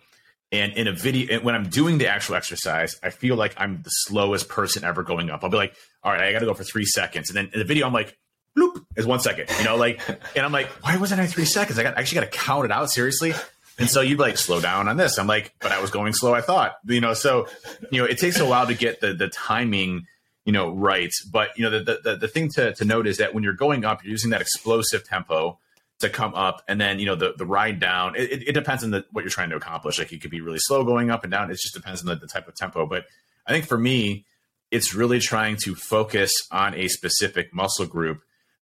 and in a video, when I'm doing the actual exercise, I feel like I'm the slowest person ever going up. I'll be like, all right, I got to go for three seconds. And then in the video, I'm like, bloop, is one second, you know, like, and I'm like, why wasn't I three seconds? I got I actually got to count it out seriously. And so you'd like slow down on this. I'm like, but I was going slow. I thought, you know, so, you know, it takes a while to get the, the timing, you know, right. But, you know, the, the, the thing to, to note is that when you're going up, you're using that explosive tempo to come up and then you know the the ride down it, it depends on the, what you're trying to accomplish like it could be really slow going up and down it just depends on the, the type of tempo but i think for me it's really trying to focus on a specific muscle group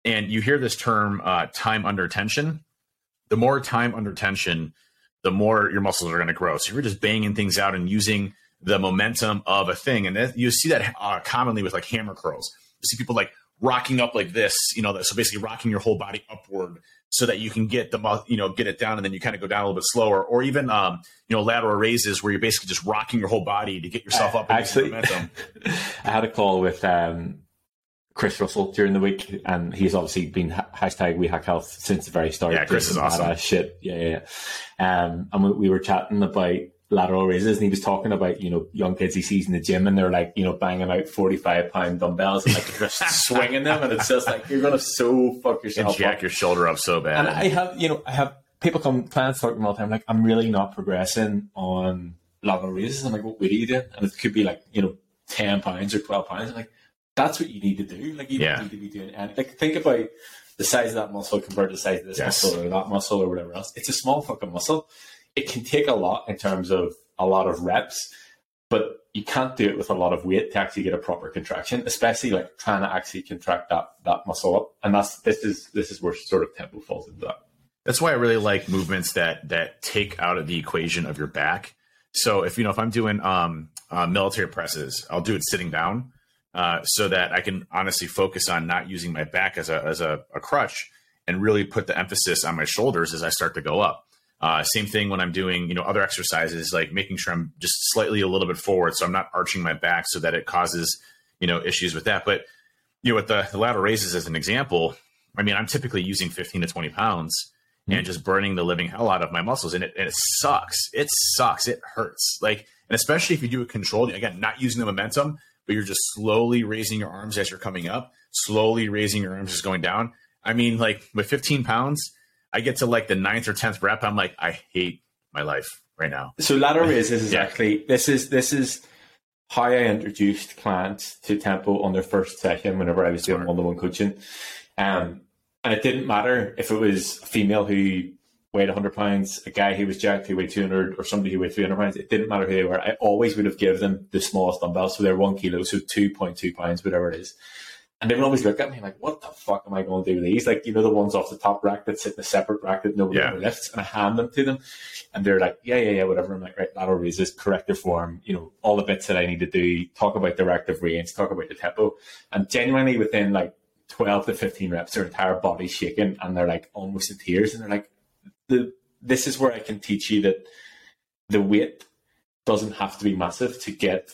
and you hear this term uh, time under tension the more time under tension the more your muscles are going to grow. So you're just banging things out and using the momentum of a thing and you see that uh, commonly with like hammer curls. You see people like rocking up like this you know so basically rocking your whole body upward so that you can get the you know get it down and then you kind of go down a little bit slower. Or even um, you know lateral raises where you're basically just rocking your whole body to get yourself up actually i had a call with um, chris russell during the week and he's obviously been hashtag we hack health since the very start. Yeah chris is awesome. shit. Yeah yeah, yeah. Um, and we, we were chatting about lateral raises and he was talking about you know young kids he sees in the gym and they're like you know banging out 45 pound dumbbells and like just swinging them and it's just like you're gonna so fuck yourself and jack up. your shoulder up so bad. And I have you know I have people come clients talking all the time like I'm really not progressing on lateral raises. I'm like what weight are you doing? And it could be like you know 10 pounds or 12 pounds. I'm like that's what you need to do like you yeah. need to be doing and like think about the size of that muscle compared to the size of this yes. muscle or that muscle or whatever else it's a small fucking muscle it can take a lot in terms of a lot of reps, but you can't do it with a lot of weight to actually get a proper contraction, especially like trying to actually contract that that muscle up. And that's this is this is where sort of tempo falls into that. That's why I really like movements that that take out of the equation of your back. So if you know if I'm doing um, uh, military presses, I'll do it sitting down uh, so that I can honestly focus on not using my back as a as a, a crutch and really put the emphasis on my shoulders as I start to go up. Uh, same thing when I'm doing, you know, other exercises, like making sure I'm just slightly a little bit forward, so I'm not arching my back, so that it causes, you know, issues with that. But you know, with the, the lateral raises as an example, I mean, I'm typically using 15 to 20 pounds mm-hmm. and just burning the living hell out of my muscles, and it and it sucks. It sucks. It hurts. Like, and especially if you do it controlled, again, not using the momentum, but you're just slowly raising your arms as you're coming up, slowly raising your arms as going down. I mean, like with 15 pounds I get to like the ninth or tenth rep, I'm like, I hate my life right now. So lateral raises is yeah. actually this is this is how I introduced clients to tempo on their first session whenever I was doing one to one coaching. Um, and it didn't matter if it was a female who weighed 100 pounds, a guy who was jacked who weighed 200, or somebody who weighed 300 pounds. It didn't matter who they were. I always would have given them the smallest dumbbell, so they're one kilo, so 2.2 pounds, whatever it is. And they would always look at me like, what the fuck am I going to do with these? Like, you know, the ones off the top rack that sit in a separate rack that nobody yeah. lifts. And I hand them to them. And they're like, yeah, yeah, yeah, whatever. I'm like, right, lateral raises, corrective form, you know, all the bits that I need to do, talk about directive range, talk about the tempo. And genuinely within like 12 to 15 reps, their entire body's shaking and they're like almost in tears. And they're like, the, this is where I can teach you that the weight doesn't have to be massive to get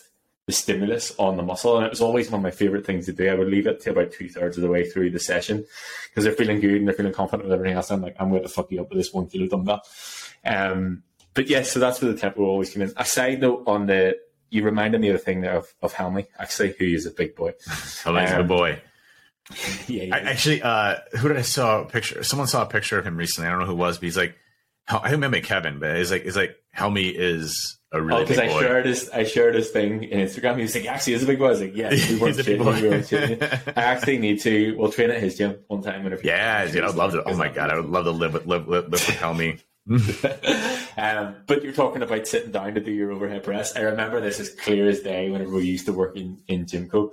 the stimulus on the muscle. And it was always one of my favorite things to do. I would leave it to about two thirds of the way through the session because they're feeling good and they're feeling confident with everything else. I'm like, I'm going to fuck you up with this one kilo dumbbell. Um, but yes, yeah, so that's where the tempo always come in. A side note on the, you reminded me of the thing there of, of Helmy, actually, who is a big boy. Helmy's um, a boy. yeah, I, actually, uh, who did I saw a picture? Someone saw a picture of him recently. I don't know who it was, but he's like, I remember Kevin, but he's like, he's like, Helmy is a really because oh, I shared his I shared his thing in Instagram. He was like, actually, he's a big boy. I was like, yeah, we weren't shitting, I actually need to. We'll train at his gym one time. Whenever yeah, dude, I'd love to. Oh my god, I would love to live with live, live, live with Helmy. um, but you're talking about sitting down to do your overhead press. I remember this as clear as day whenever we used to work in, in Gymco.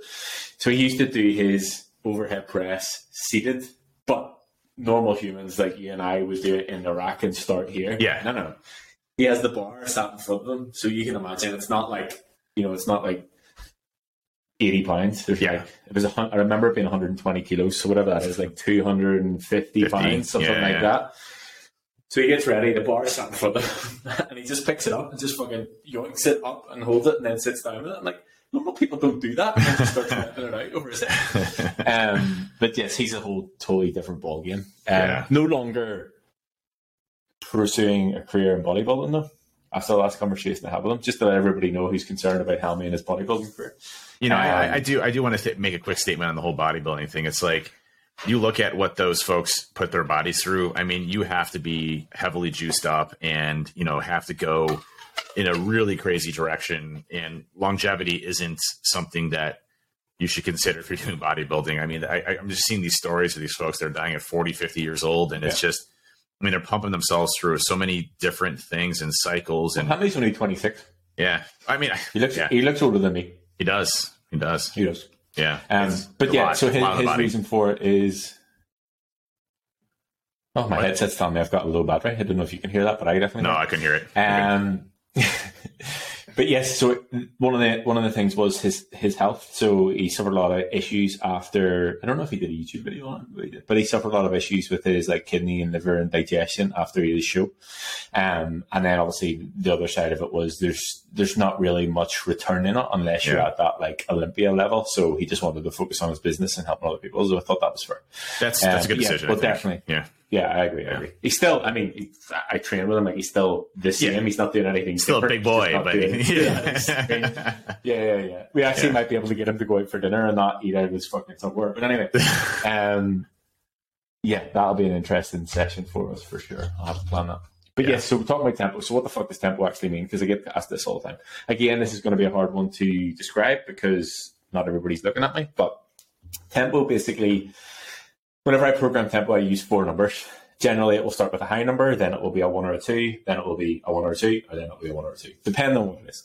So he used to do his overhead press seated, but normal humans like you and I would do it in the rack and start here. Yeah. No, no. He has the bar sat in front of him. So you can imagine it's not like, you know, it's not like 80 pounds. There's Yeah. like, it was a hun- I remember it being 120 kilos. So whatever that is, like 250 50, pounds, something yeah, like yeah. that. So he gets ready, the bar is sat in front of him, and he just picks it up and just fucking yoinks it up and holds it and then sits down with it. I'm like, normal people don't do that. And just starts whipping it out over his head. Um, but yes, he's a whole totally different ballgame. Um, Yeah. No longer pursuing a career in bodybuilding, though. After the last conversation I had with him, just to let everybody know who's concerned about Helmy and his bodybuilding career. You know, I, Um, I do. I do want to th- make a quick statement on the whole bodybuilding thing. It's like you look at what those folks put their bodies through. I mean, you have to be heavily juiced up, and you know, have to go in a really crazy direction. And longevity isn't something that you should consider if you're doing bodybuilding. I mean, I, I'm just seeing these stories of these folks that are dying at 40, 50 years old, and it's just. I mean, they're pumping themselves through so many different things and cycles, and how Helmy's only 26. yeah. I mean, He looks, yeah, he looks older than me. he does, he does, He does. yeah. Um, but yeah, lot- so his, lot of the his reason for it is. Oh, my What? headset's telling me I've got a low battery. I don't know if you can hear that, but I definitely. No, can. I couldn't hear it. Um, but yes, so one of the one of the things was his his health. So he suffered a lot of issues after. I don't know if he did a YouTube video on it, but he, did, but he suffered a lot of issues with his like kidney and liver and digestion after his show. Um, and then obviously the other side of it was there's there's not really much return in it unless you're at that like Olympia level. So he just wanted to focus on his business and helping other people. So I thought that was fair. That's that's a Um, good yeah, decision. well, I definitely. Yeah, Yeah, I agree. I agree. He's still. I mean, I train with him. Like he's still the same. Yeah. He's not doing anything. still a big boy, but doing- yeah. yeah, yeah, yeah. We actually Yeah. might be able to get him to go out for dinner and not eat out of his fucking somewhere. But anyway, um, yeah, that'll be an interesting session for us for sure. I'll have to plan that. But Yeah. yes, so we're talking about tempo. So what the fuck does tempo actually mean? Because I get asked this all the time. Again, this is going to be a hard one to describe because not everybody's looking at me. But tempo basically, whenever I program tempo, I use four numbers. Generally, it will start with a high number, then it will be a one or a two, then it will be a one or a two, or then it will be a one or a two, depending on what it is.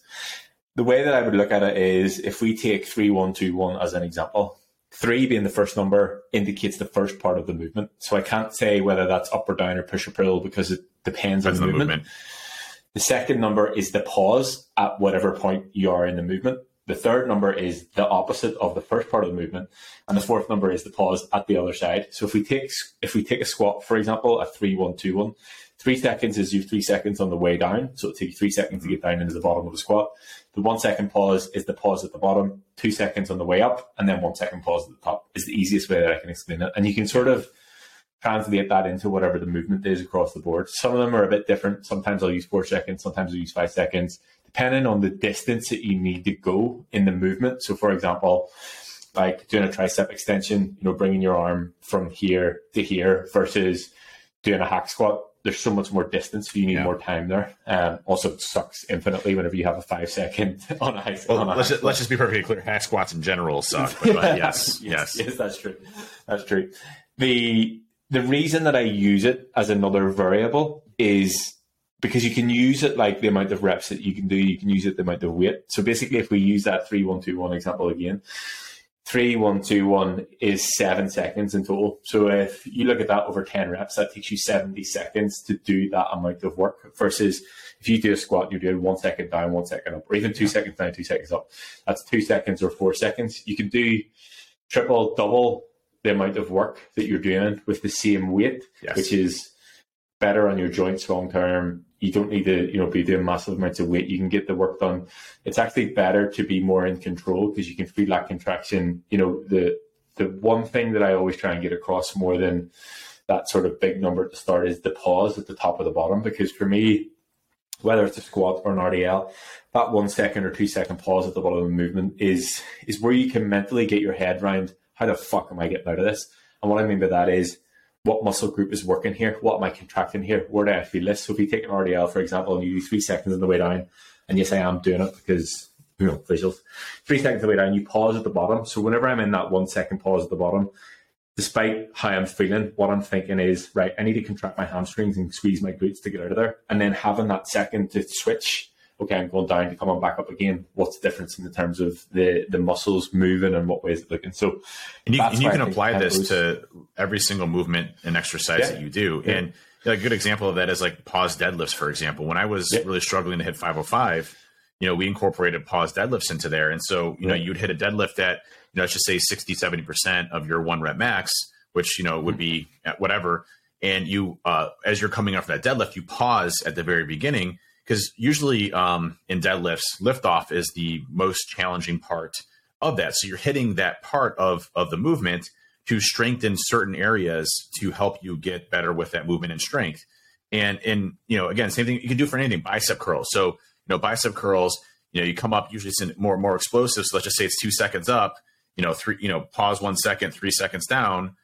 The way that I would look at it is if we take three, one, two, one as an example, three being the first number indicates the first part of the movement. So I can't say whether that's up or down or push or pull because it depends on the the movement. movement. The second number is the pause at whatever point you are in the movement. The third number is the opposite of the first part of the movement, and the fourth number is the pause at the other side. So if we take if we take a squat, for example, a three one two one, three seconds is you three seconds on the way down, so it takes you three seconds to get down into the bottom of the squat. The one second pause is the pause at the bottom, two seconds on the way up, and then one second pause at the top. Is the easiest way that I can explain it, and you can sort of translate that into whatever the movement is across the board. Some of them are a bit different. Sometimes I'll use four seconds, sometimes I'll use five seconds, depending on the distance that you need to go in the movement. So, for example, like doing a tricep extension, you know, bringing your arm from here to here versus doing a hack squat. There's so much more distance, so you need Yeah. more time there. Um, also, it sucks infinitely whenever you have a five second on a high Well, on a let's just, let's just be perfectly clear. Hack squats in general suck. But, but yes, yes, yes, that's true. That's true. The the reason that I use it as another variable is because you can use it like the amount of reps that you can do. You can use it the amount of weight. So basically, if we use that three one two one example again, three one two one is seven seconds in total. So if you look at that over ten reps, that takes you seventy seconds to do that amount of work. Versus if you do a squat, you're doing one second down, one second up, or even two seconds down, two seconds up. That's two seconds or four seconds. You can do triple, double the amount of work that you're doing with the same weight, Yes. which is better on your joints long term. You don't need to, you know, be doing massive amounts of weight. You can get the work done. It's actually better to be more in control because you can feel that contraction. You know, the the one thing that I always try and get across more than that sort of big number at the start is the pause at the top of the bottom. Because for me, whether it's a squat or an RDL, that one second or two second pause at the bottom of the movement is is where you can mentally get your head around how the fuck am I getting out of this? And what I mean by that is what muscle group is working here? What am I contracting here? Where do I feel this? So if you take an RDL, for example, and you do three seconds on the way down, and yes, I am doing it because you know, visuals. Three seconds on the way down, you pause at the bottom. So whenever I'm in that one second pause at the bottom, despite how I'm feeling, what I'm thinking is, right, I need to contract my hamstrings and squeeze my glutes to get out of there. And then having that second to switch, okay, I'm going down to come on back up again. What's the difference in the terms of the the muscles moving and what way is it looking? So, and you, and you can apply this to every single movement and exercise yeah. that you do. Yeah. And a good example of that is like pause deadlifts, for example. When I was yeah. really struggling to hit 505, you know, we incorporated pause deadlifts into there. And so, you know, you'd hit a deadlift that, you know, let's just say 60, 70% of your one rep max, which, you know, would be at whatever. And you, uh, as you're coming off that deadlift, you pause at the very beginning because usually um, in deadlifts, liftoff is the most challenging part of that. So you're hitting that part of, of the movement to strengthen certain areas to help you get better with that movement and strength. And, and, you know, again, same thing you can do for anything, bicep curls. So, you know, bicep curls, you know, you come up usually it's more more explosive. So let's just say it's two seconds up, you know, three, you know, pause one second, three seconds down,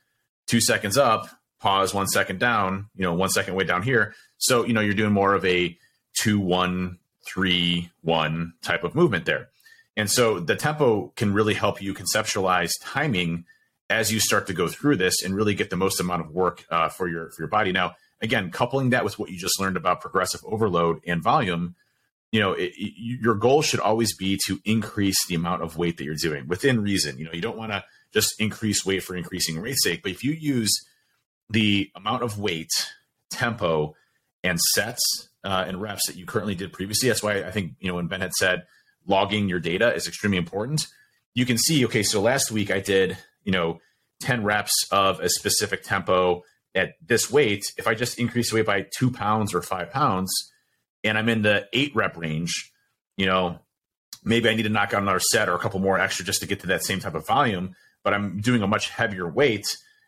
two seconds up, pause one second down, you know, one second way down here. So, you know, you're doing more of a two, one, three, one type of movement there. And so the tempo can really help you conceptualize timing as you start to go through this and really get the most amount of work uh, for your for your body. Now, again, coupling that with what you just learned about progressive overload and volume, you know, it, your goal should always be to increase the amount of weight that you're doing within reason. You know, you don't want to just increase weight for increasing weight sake, but if you use the amount of weight, tempo, and sets uh, and reps that you currently did previously, that's why I think you know when Ben had said logging your data is extremely important. You can see, okay, so last week I did you know 10 reps of a specific tempo at this weight. If I just increase the weight by two pounds or five pounds and I'm in the eight rep range, you know, maybe I need to knock out another set or a couple more extra just to get to that same type of volume, but I'm doing a much heavier weight.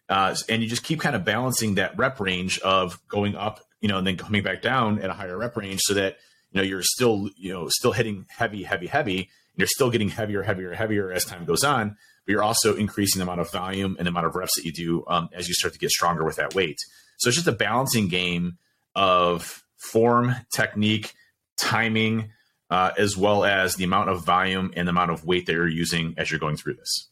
Uh, and you just keep kind of balancing that rep range of going up, you know, and then coming back down at a higher rep range so that, you know, you're still, you know, still hitting heavy, heavy, heavy. And you're still getting heavier, heavier, heavier as time goes on, but you're also increasing the amount of volume and the amount of reps that you do um, as you start to get stronger with that weight. So it's just a balancing game of form, technique, timing, uh, as well as the amount of volume and the amount of weight that you're using as you're going through this.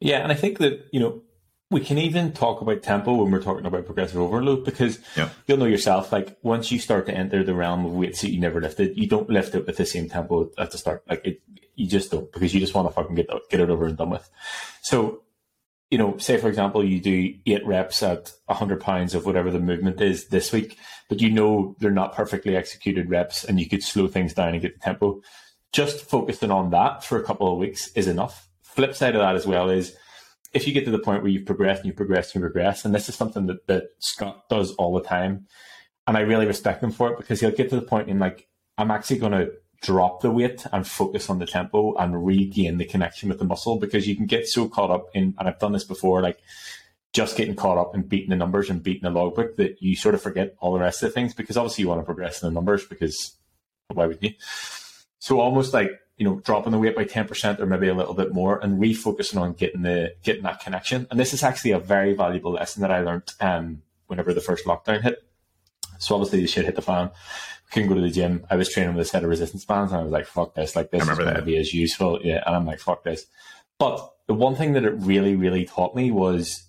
Yeah, and I think that you know we can even talk about tempo when we're talking about progressive overload because yeah. you'll know yourself like once you start to enter the realm of weights that you never lifted, you don't lift it with the same tempo at the start. Like it, you just don't because you just want to fucking get get it over and done with. So you know, say for example, you do eight reps at 100 pounds of whatever the movement is this week, but you know they're not perfectly executed reps and you could slow things down and get the tempo. Just focusing on that for a couple of weeks is enough. Flip side of that as well is if you get to the point where you've progressed and you've progressed and progressed, and this is something that, that Scott does all the time, and I really respect him for it because he'll get to the point in like, I'm actually going to drop the weight and focus on the tempo and regain the connection with the muscle because you can get so caught up in, and I've done this before, like just getting caught up in beating the numbers and beating the logbook that you sort of forget all the rest of the things because obviously you want to progress in the numbers because why would you? So almost like, you know, dropping the weight by 10% or maybe a little bit more and refocusing on getting the, getting that connection. And this is actually a very valuable lesson that I learned, um, whenever the first lockdown hit. So obviously the shit hit the fan couldn't go to the gym. I was training with a set of resistance bands and I was like, fuck this, like this is to be as useful. Yeah. And I'm like, fuck this. But the one thing that it really, really taught me was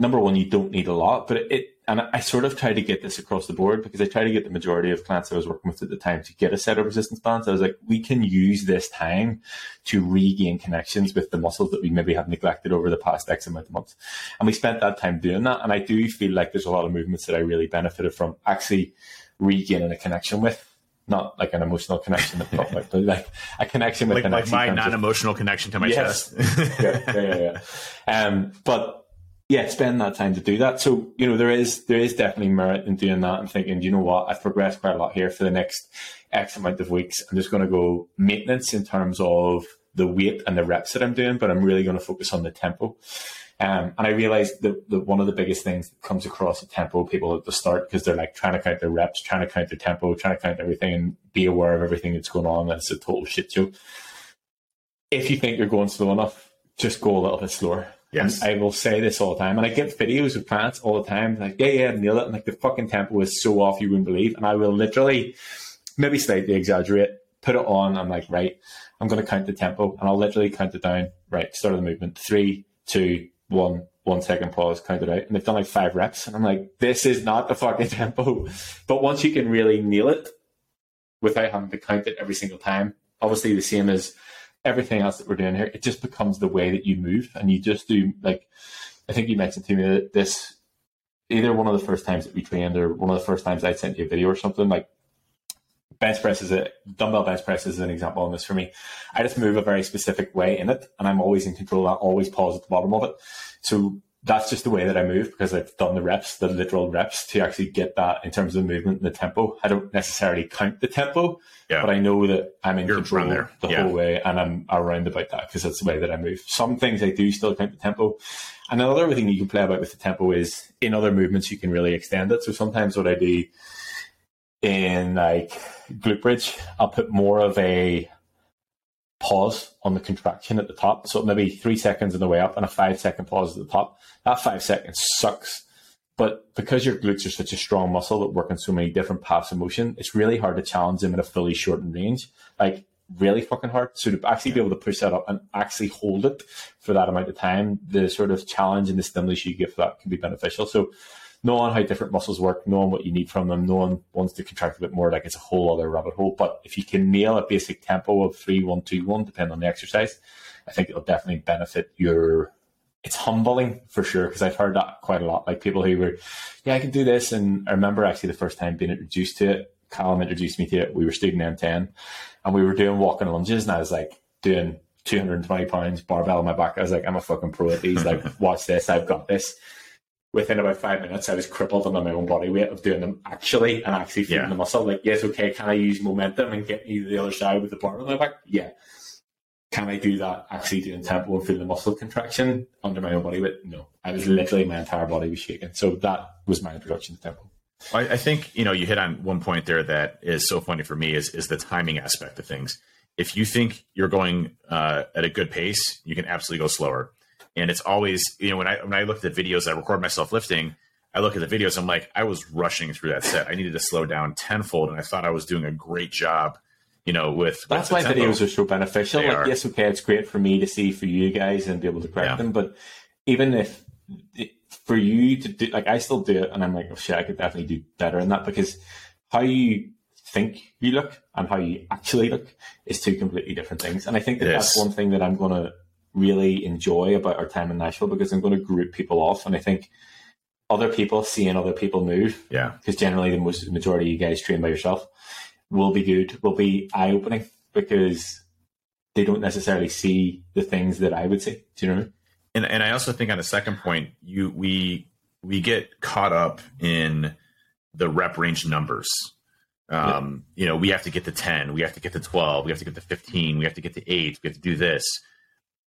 number one, you don't need a lot, but it, it and I sort of try to get this across the board because I try to get the majority of clients I was working with at the time to get a set of resistance bands. I was like, we can use this time to regain connections with the muscles that we maybe have neglected over the past X amount of months. And we spent that time doing that. And I do feel like there's a lot of movements that I really benefited from actually regaining a connection with. Not like an emotional connection, but like a connection with like, like my non-emotional connection to my yes. chest. yeah, yeah, yeah, yeah. Um, but yeah, spend that time to do that. So you know there is there is definitely merit in doing that and thinking, you know what, I've progressed quite a lot here for the next X amount of weeks. I'm just going to go maintenance in terms of the weight and the reps that I'm doing, but I'm really going to focus on the tempo. Um, and I realized that, that one of the biggest things that comes across at tempo people at the start, because they're like trying to count their reps, trying to count their tempo, trying to count everything and be aware of everything that's going on. It's a total shit show. If you think you're going slow enough, just go a little bit slower. Yes. And I will say this all the time. And I get videos of clients all the time, like, yeah, yeah, nail it. And like the fucking tempo is so off you wouldn't believe. And I will literally maybe slightly exaggerate, put it on. I'm like, right, I'm going to count the tempo and I'll literally count it down. Right, start of the movement. Three, two, one one second pause, count it out, and they've done like five reps, and I'm like, this is not the fucking tempo. But once you can really nail it without having to count it every single time, obviously the same as everything else that we're doing here, it just becomes the way that you move, and you just do like I think you mentioned to me that this either one of the first times that we trained or one of the first times I sent you a video or something like bench press is a uh, dumbbell bench press is an example on this for me. I just move a very specific way in it and I'm always in control. I always pause at the bottom of it. So that's just the way that I move because I've done the reps, the literal reps to actually get that in terms of movement and the tempo. I don't necessarily count the tempo, yeah. but I know that I'm in You're control there. the yeah. whole way and I'm around about that because that's the way that I move. Some things I do still count the tempo. And another thing you can play about with the tempo is in other movements you can really extend it. So sometimes what I do in like glute bridge, I'll put more of a pause on the contraction at the top. So maybe three seconds on the way up and a five second pause at the top. That five seconds sucks. But because your glutes are such a strong muscle that work in so many different paths of motion, it's really hard to challenge them in a fully shortened range. Like really fucking hard. So to actually be able to push that up and actually hold it for that amount of time, the sort of challenge and the stimulus you give for that can be beneficial. So knowing how different muscles work, knowing what you need from them, knowing ones to contract a bit more, like it's a whole other rabbit hole. But if you can nail a basic tempo of three, one, two, one, depending on the exercise, I think it'll definitely benefit your. It's humbling for sure because I've heard that quite a lot. Like people who were, yeah, I can do this, and I remember actually the first time being introduced to it. Callum introduced me to it. We were student M10, and we were doing walking lunges, and I was like doing 220 pounds barbell on my back. I was like, I'm a fucking pro at these. Like, watch this, I've got this within about five minutes, I was crippled under my own body weight of doing them actually and actually feeling yeah. the muscle. Like, yes, okay, can I use momentum and get me to the other side with the bar on my back? Yeah. Can I do that actually doing tempo and feeling the muscle contraction under my own body weight? No. I was literally, my entire body was shaking. So that was my introduction to tempo. I, I think, you know, you hit on one point there that is so funny for me is, is the timing aspect of things. If you think you're going uh, at a good pace, you can absolutely go slower and it's always you know when I when I look at the videos I record myself lifting, I look at the videos. I'm like I was rushing through that set. I needed to slow down tenfold, and I thought I was doing a great job. You know, with that's with why videos are so beneficial. They like, are. yes, okay, it's great for me to see for you guys and be able to correct yeah. them, but even if for you to do, like, I still do it, and I'm like, oh shit, I could definitely do better in that because how you think you look and how you actually look is two completely different things. And I think that that's one thing that I'm going to really enjoy about our time in Nashville because I'm going to group people off, and I think other people seeing other people move, yeah, because generally the most majority of you guys train by yourself, will be good, will be eye opening because they don't necessarily see the things that I would see. Do you know? I mean? And and I also think on the second point, you we we get caught up in the rep range numbers. Um, yeah. You know, we have to get to 10, we have to get to 12, we have to get to 15, we have to get to 8, we have to do this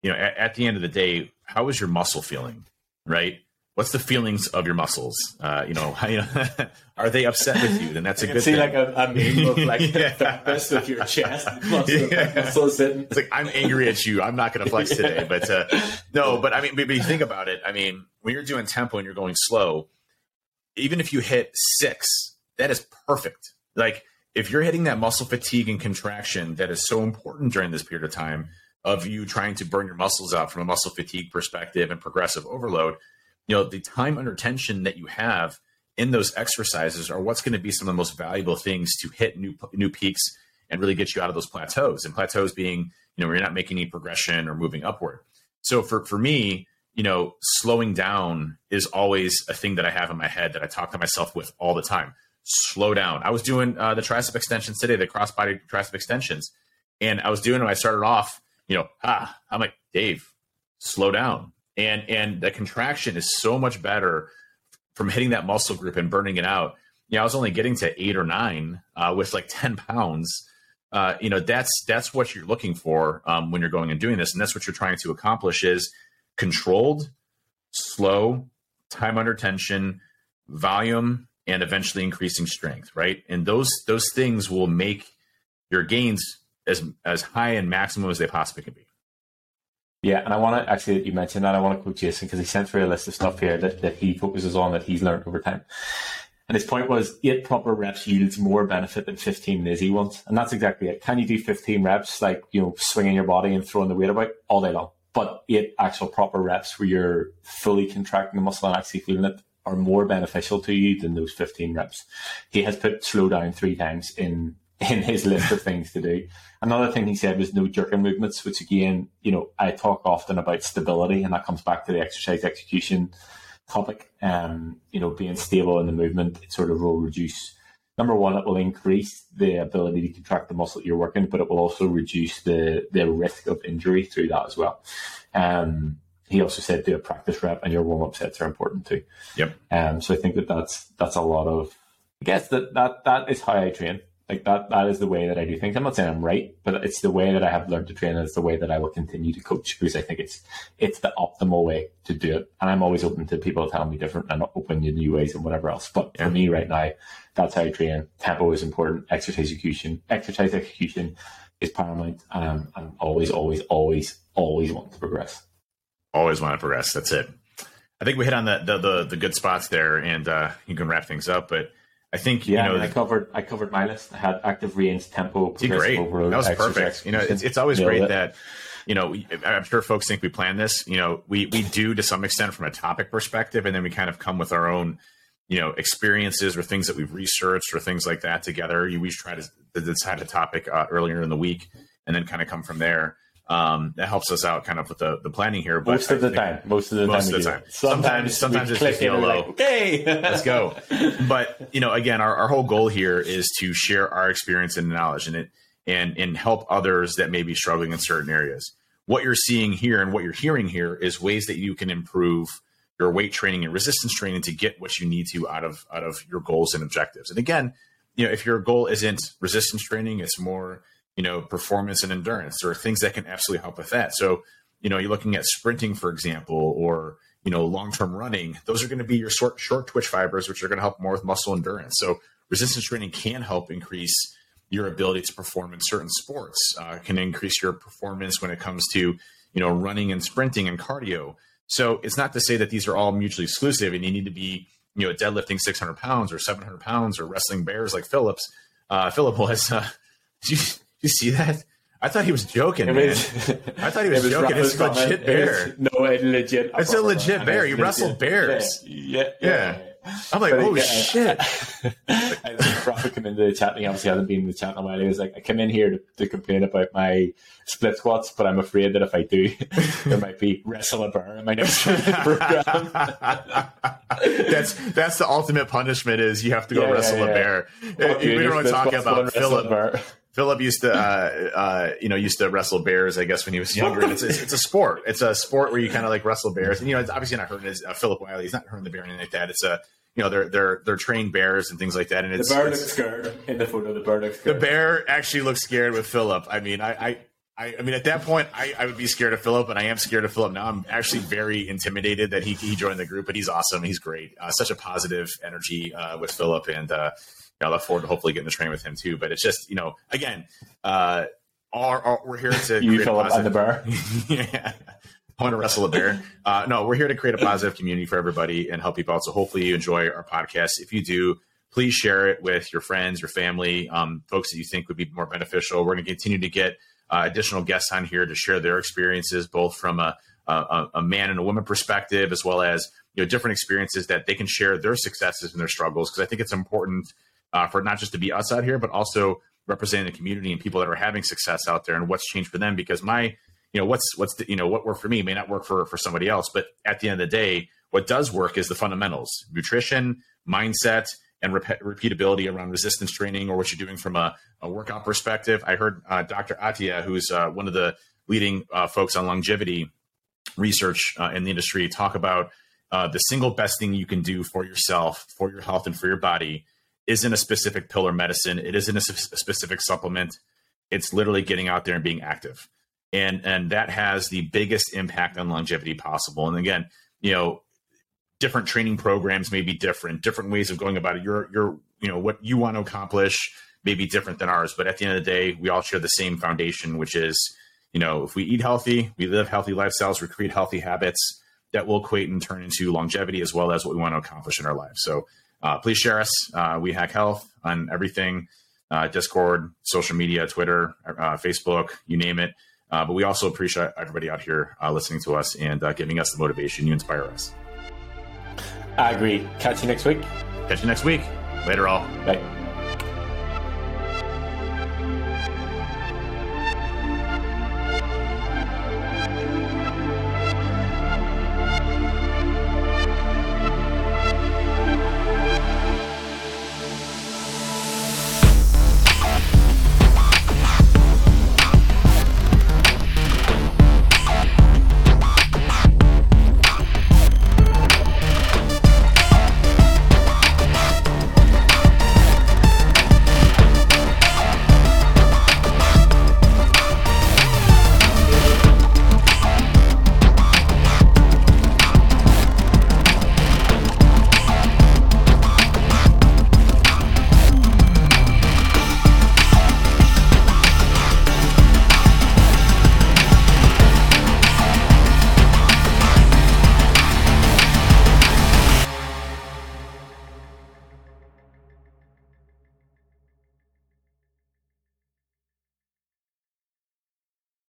you know, at, at, the end of the day, how is your muscle feeling, right? What's the feelings of your muscles? Uh, you know, how, you know are they upset with you? Then that's a good see thing. like a, a meme of like yeah. the of your chest, muscle, yeah. muscles. It's like I'm angry at you. I'm not going to flex today, but uh, no. But I mean, you think about it. I mean, when you're doing tempo and you're going slow, even if you hit six, that is perfect. Like if you're hitting that muscle fatigue and contraction that is so important during this period of time of you trying to burn your muscles out from a muscle fatigue perspective and progressive overload, you know, the time under tension that you have in those exercises are what's going to be some of the most valuable things to hit new new peaks and really get you out of those plateaus. And plateaus being, you know, you're not making any progression or moving upward. So for for me, you know, slowing down is always a thing that I have in my head that I talk to myself with all the time. Slow down. I was doing uh, the tricep extensions today, the crossbody tricep extensions, and I was doing them. I started off you know, ah, I'm like, Dave, slow down. And and the contraction is so much better from hitting that muscle group and burning it out. You know, I was only getting to eight or nine uh, with like 10 pounds. Uh, you know, that's that's what you're looking for um, when you're going and doing this. And that's what you're trying to accomplish is controlled, slow, time under tension, volume, and eventually increasing strength, right? And those those things will make your gains as as high and maximum as they possibly can be. Yeah, and I want to actually you mentioned that I want to quote Jason because he sent through a list of stuff here that, that he focuses on that he's learned over time. And his point was eight proper reps yields more benefit than 15 lazy ones. And that's exactly it. Can you do 15 reps, like, you know, swinging your body and throwing the weight about all day long? but eight actual proper reps where you're fully contracting the muscle and actually feeling it are more beneficial to you than those 15 reps. He has put slow down three times in in his list of things to do. Another thing he said was no jerking movements, which again, you know, I talk often about stability, and that comes back to the exercise execution topic. Um, you know, being stable in the movement, it sort of will reduce. Number one, it will increase the ability to contract the muscle you're working, but it will also reduce the the risk of injury through that as well. Um, he also said do a practice rep, and your warm up sets are important too. Yep. Um, so I think that that's that's a lot of. I guess that that that is how I train. Like that that is the way that I do things. I'm not saying I'm right, but it's the way that I have learned to train, and it's the way that I will continue to coach because I think it's it's the optimal way to do it. And I'm always open to people telling me different and open to new ways and whatever else. But for me right now, that's how I train. Tempo is important. Exercise execution, exercise execution is paramount. Um, I'm always, always, always, always want to progress always want to progress. That's it. I think we hit on the the the, the good spots there, and uh, you can wrap things up. But I think yeah, you know, I, mean, I covered I covered my list. I had active range, tempo, great. Overload, that was perfect. You know, it's, it's always great it. that you know I'm sure folks think we plan this. You know, we we do to some extent from a topic perspective, and then we kind of come with our own you know experiences or things that we've researched or things like that together. You we try to decide a topic uh, earlier in the week, and then kind of come from there um, that helps us out kind of with the, the planning here. But most of the time, most of the most time, of the time. Sometimes, sometimes, it's just YOLO. Like, okay, let's go. But you know, again, our, our whole goal here is to share our experience and knowledge and it and and help others that may be struggling in certain areas. What you're seeing here and what you're hearing here is ways that you can improve your weight training and resistance training to get what you need to out of out of your goals and objectives. And again, you know, if your goal isn't resistance training, it's more you know, performance and endurance or things that can absolutely help with that. So, you know, you're looking at sprinting, for example, or, you know, long-term running, those are going to be your short, short twitch fibers, which are going to help more with muscle endurance. So resistance training can help increase your ability to perform in certain sports, uh, can increase your performance when it comes to, you know, running and sprinting and cardio. So it's not to say that these are all mutually exclusive and you need to be, you know, deadlifting 600 pounds or 700 pounds or wrestling bears like Phillips. Uh, Philip was, uh, you see that? I thought he was joking, man. I thought he was, was joking. It's a legit bear. no, a legit. It's a legit bear. He wrestled bears. Yeah, yeah. yeah. I'm like, oh shit! I Rafa come into the chat. He obviously hasn't been in the chat in a while. He was like, I come in here to, to, complain about my split squats, but I'm afraid that if I do, there might be wrestle a bear in my next program. that's that's the ultimate punishment. Is you have to go yeah, wrestle yeah, a bear. we don't want to talk about Phillip. Phillip used to, uh, uh, you know, used to wrestle bears. I guess when he was younger. it's, it's, it's, a sport. It's a sport where you kind of like wrestle bears, and you know, it's obviously not hurting his uh, Phillip Wylie. He's not hurting the bear or anything like that. It's a, you know, they're they're they're trained bears and things like that. And it's the bear looks scared in the photo. The bear looks scared. The bear actually looks scared with Phillip. I mean, I. I I, I mean, at that point, I, I would be scared of Phillip, and I am scared of Phillip now. I'm actually very intimidated that he, he joined the group, but he's awesome. He's great. Uh, such a positive energy uh, with Phillip, and uh, I look forward to hopefully getting the train with him too. But it's just, you know, again, uh, our, our, we're here to you fill up on the bar. yeah. I want to wrestle a bear. Uh, no, we're here to create a positive community for everybody and help people out. So hopefully you enjoy our podcast. If you do, please share it with your friends, your family, um, folks that you think would be more beneficial. We're going to continue to get uh, additional guests on here to share their experiences, both from a, a, a man and a woman perspective, as well as you know different experiences that they can share their successes and their struggles. Because I think it's important uh, for not just to be us out here, but also representing the community and people that are having success out there and what's changed for them. Because my, you know, what's what's the, you know what worked for me may not work for for somebody else, but at the end of the day, what does work is the fundamentals: nutrition, mindset, and rep- repeatability around resistance training or what you're doing from a, a workout perspective. I heard uh, Dr. Attia, who's uh, one of the leading uh, folks on longevity research uh, in the industry, talk about uh, the single best thing you can do for yourself, for your health, and for your body isn't a specific pill or medicine. It isn't a, specific supplement. It's literally getting out there and being active. And, and that has the biggest impact on longevity possible. And again, you know, different training programs may be different, different ways of going about it. Your, your, you know, what you want to accomplish may be different than ours. But at the end of the day, we all share the same foundation, which is, you know, if we eat healthy, we live healthy lifestyles, we create healthy habits that will equate and turn into longevity as well as what we want to accomplish in our lives. So uh, please share us. Uh, we hack health on everything uh, Discord, social media, Twitter, uh, Facebook, you name it. Uh, but we also appreciate everybody out here uh, listening to us and uh, giving us the motivation. You inspire us. I agree. Catch you next week. Catch you next week. Later, all. Bye.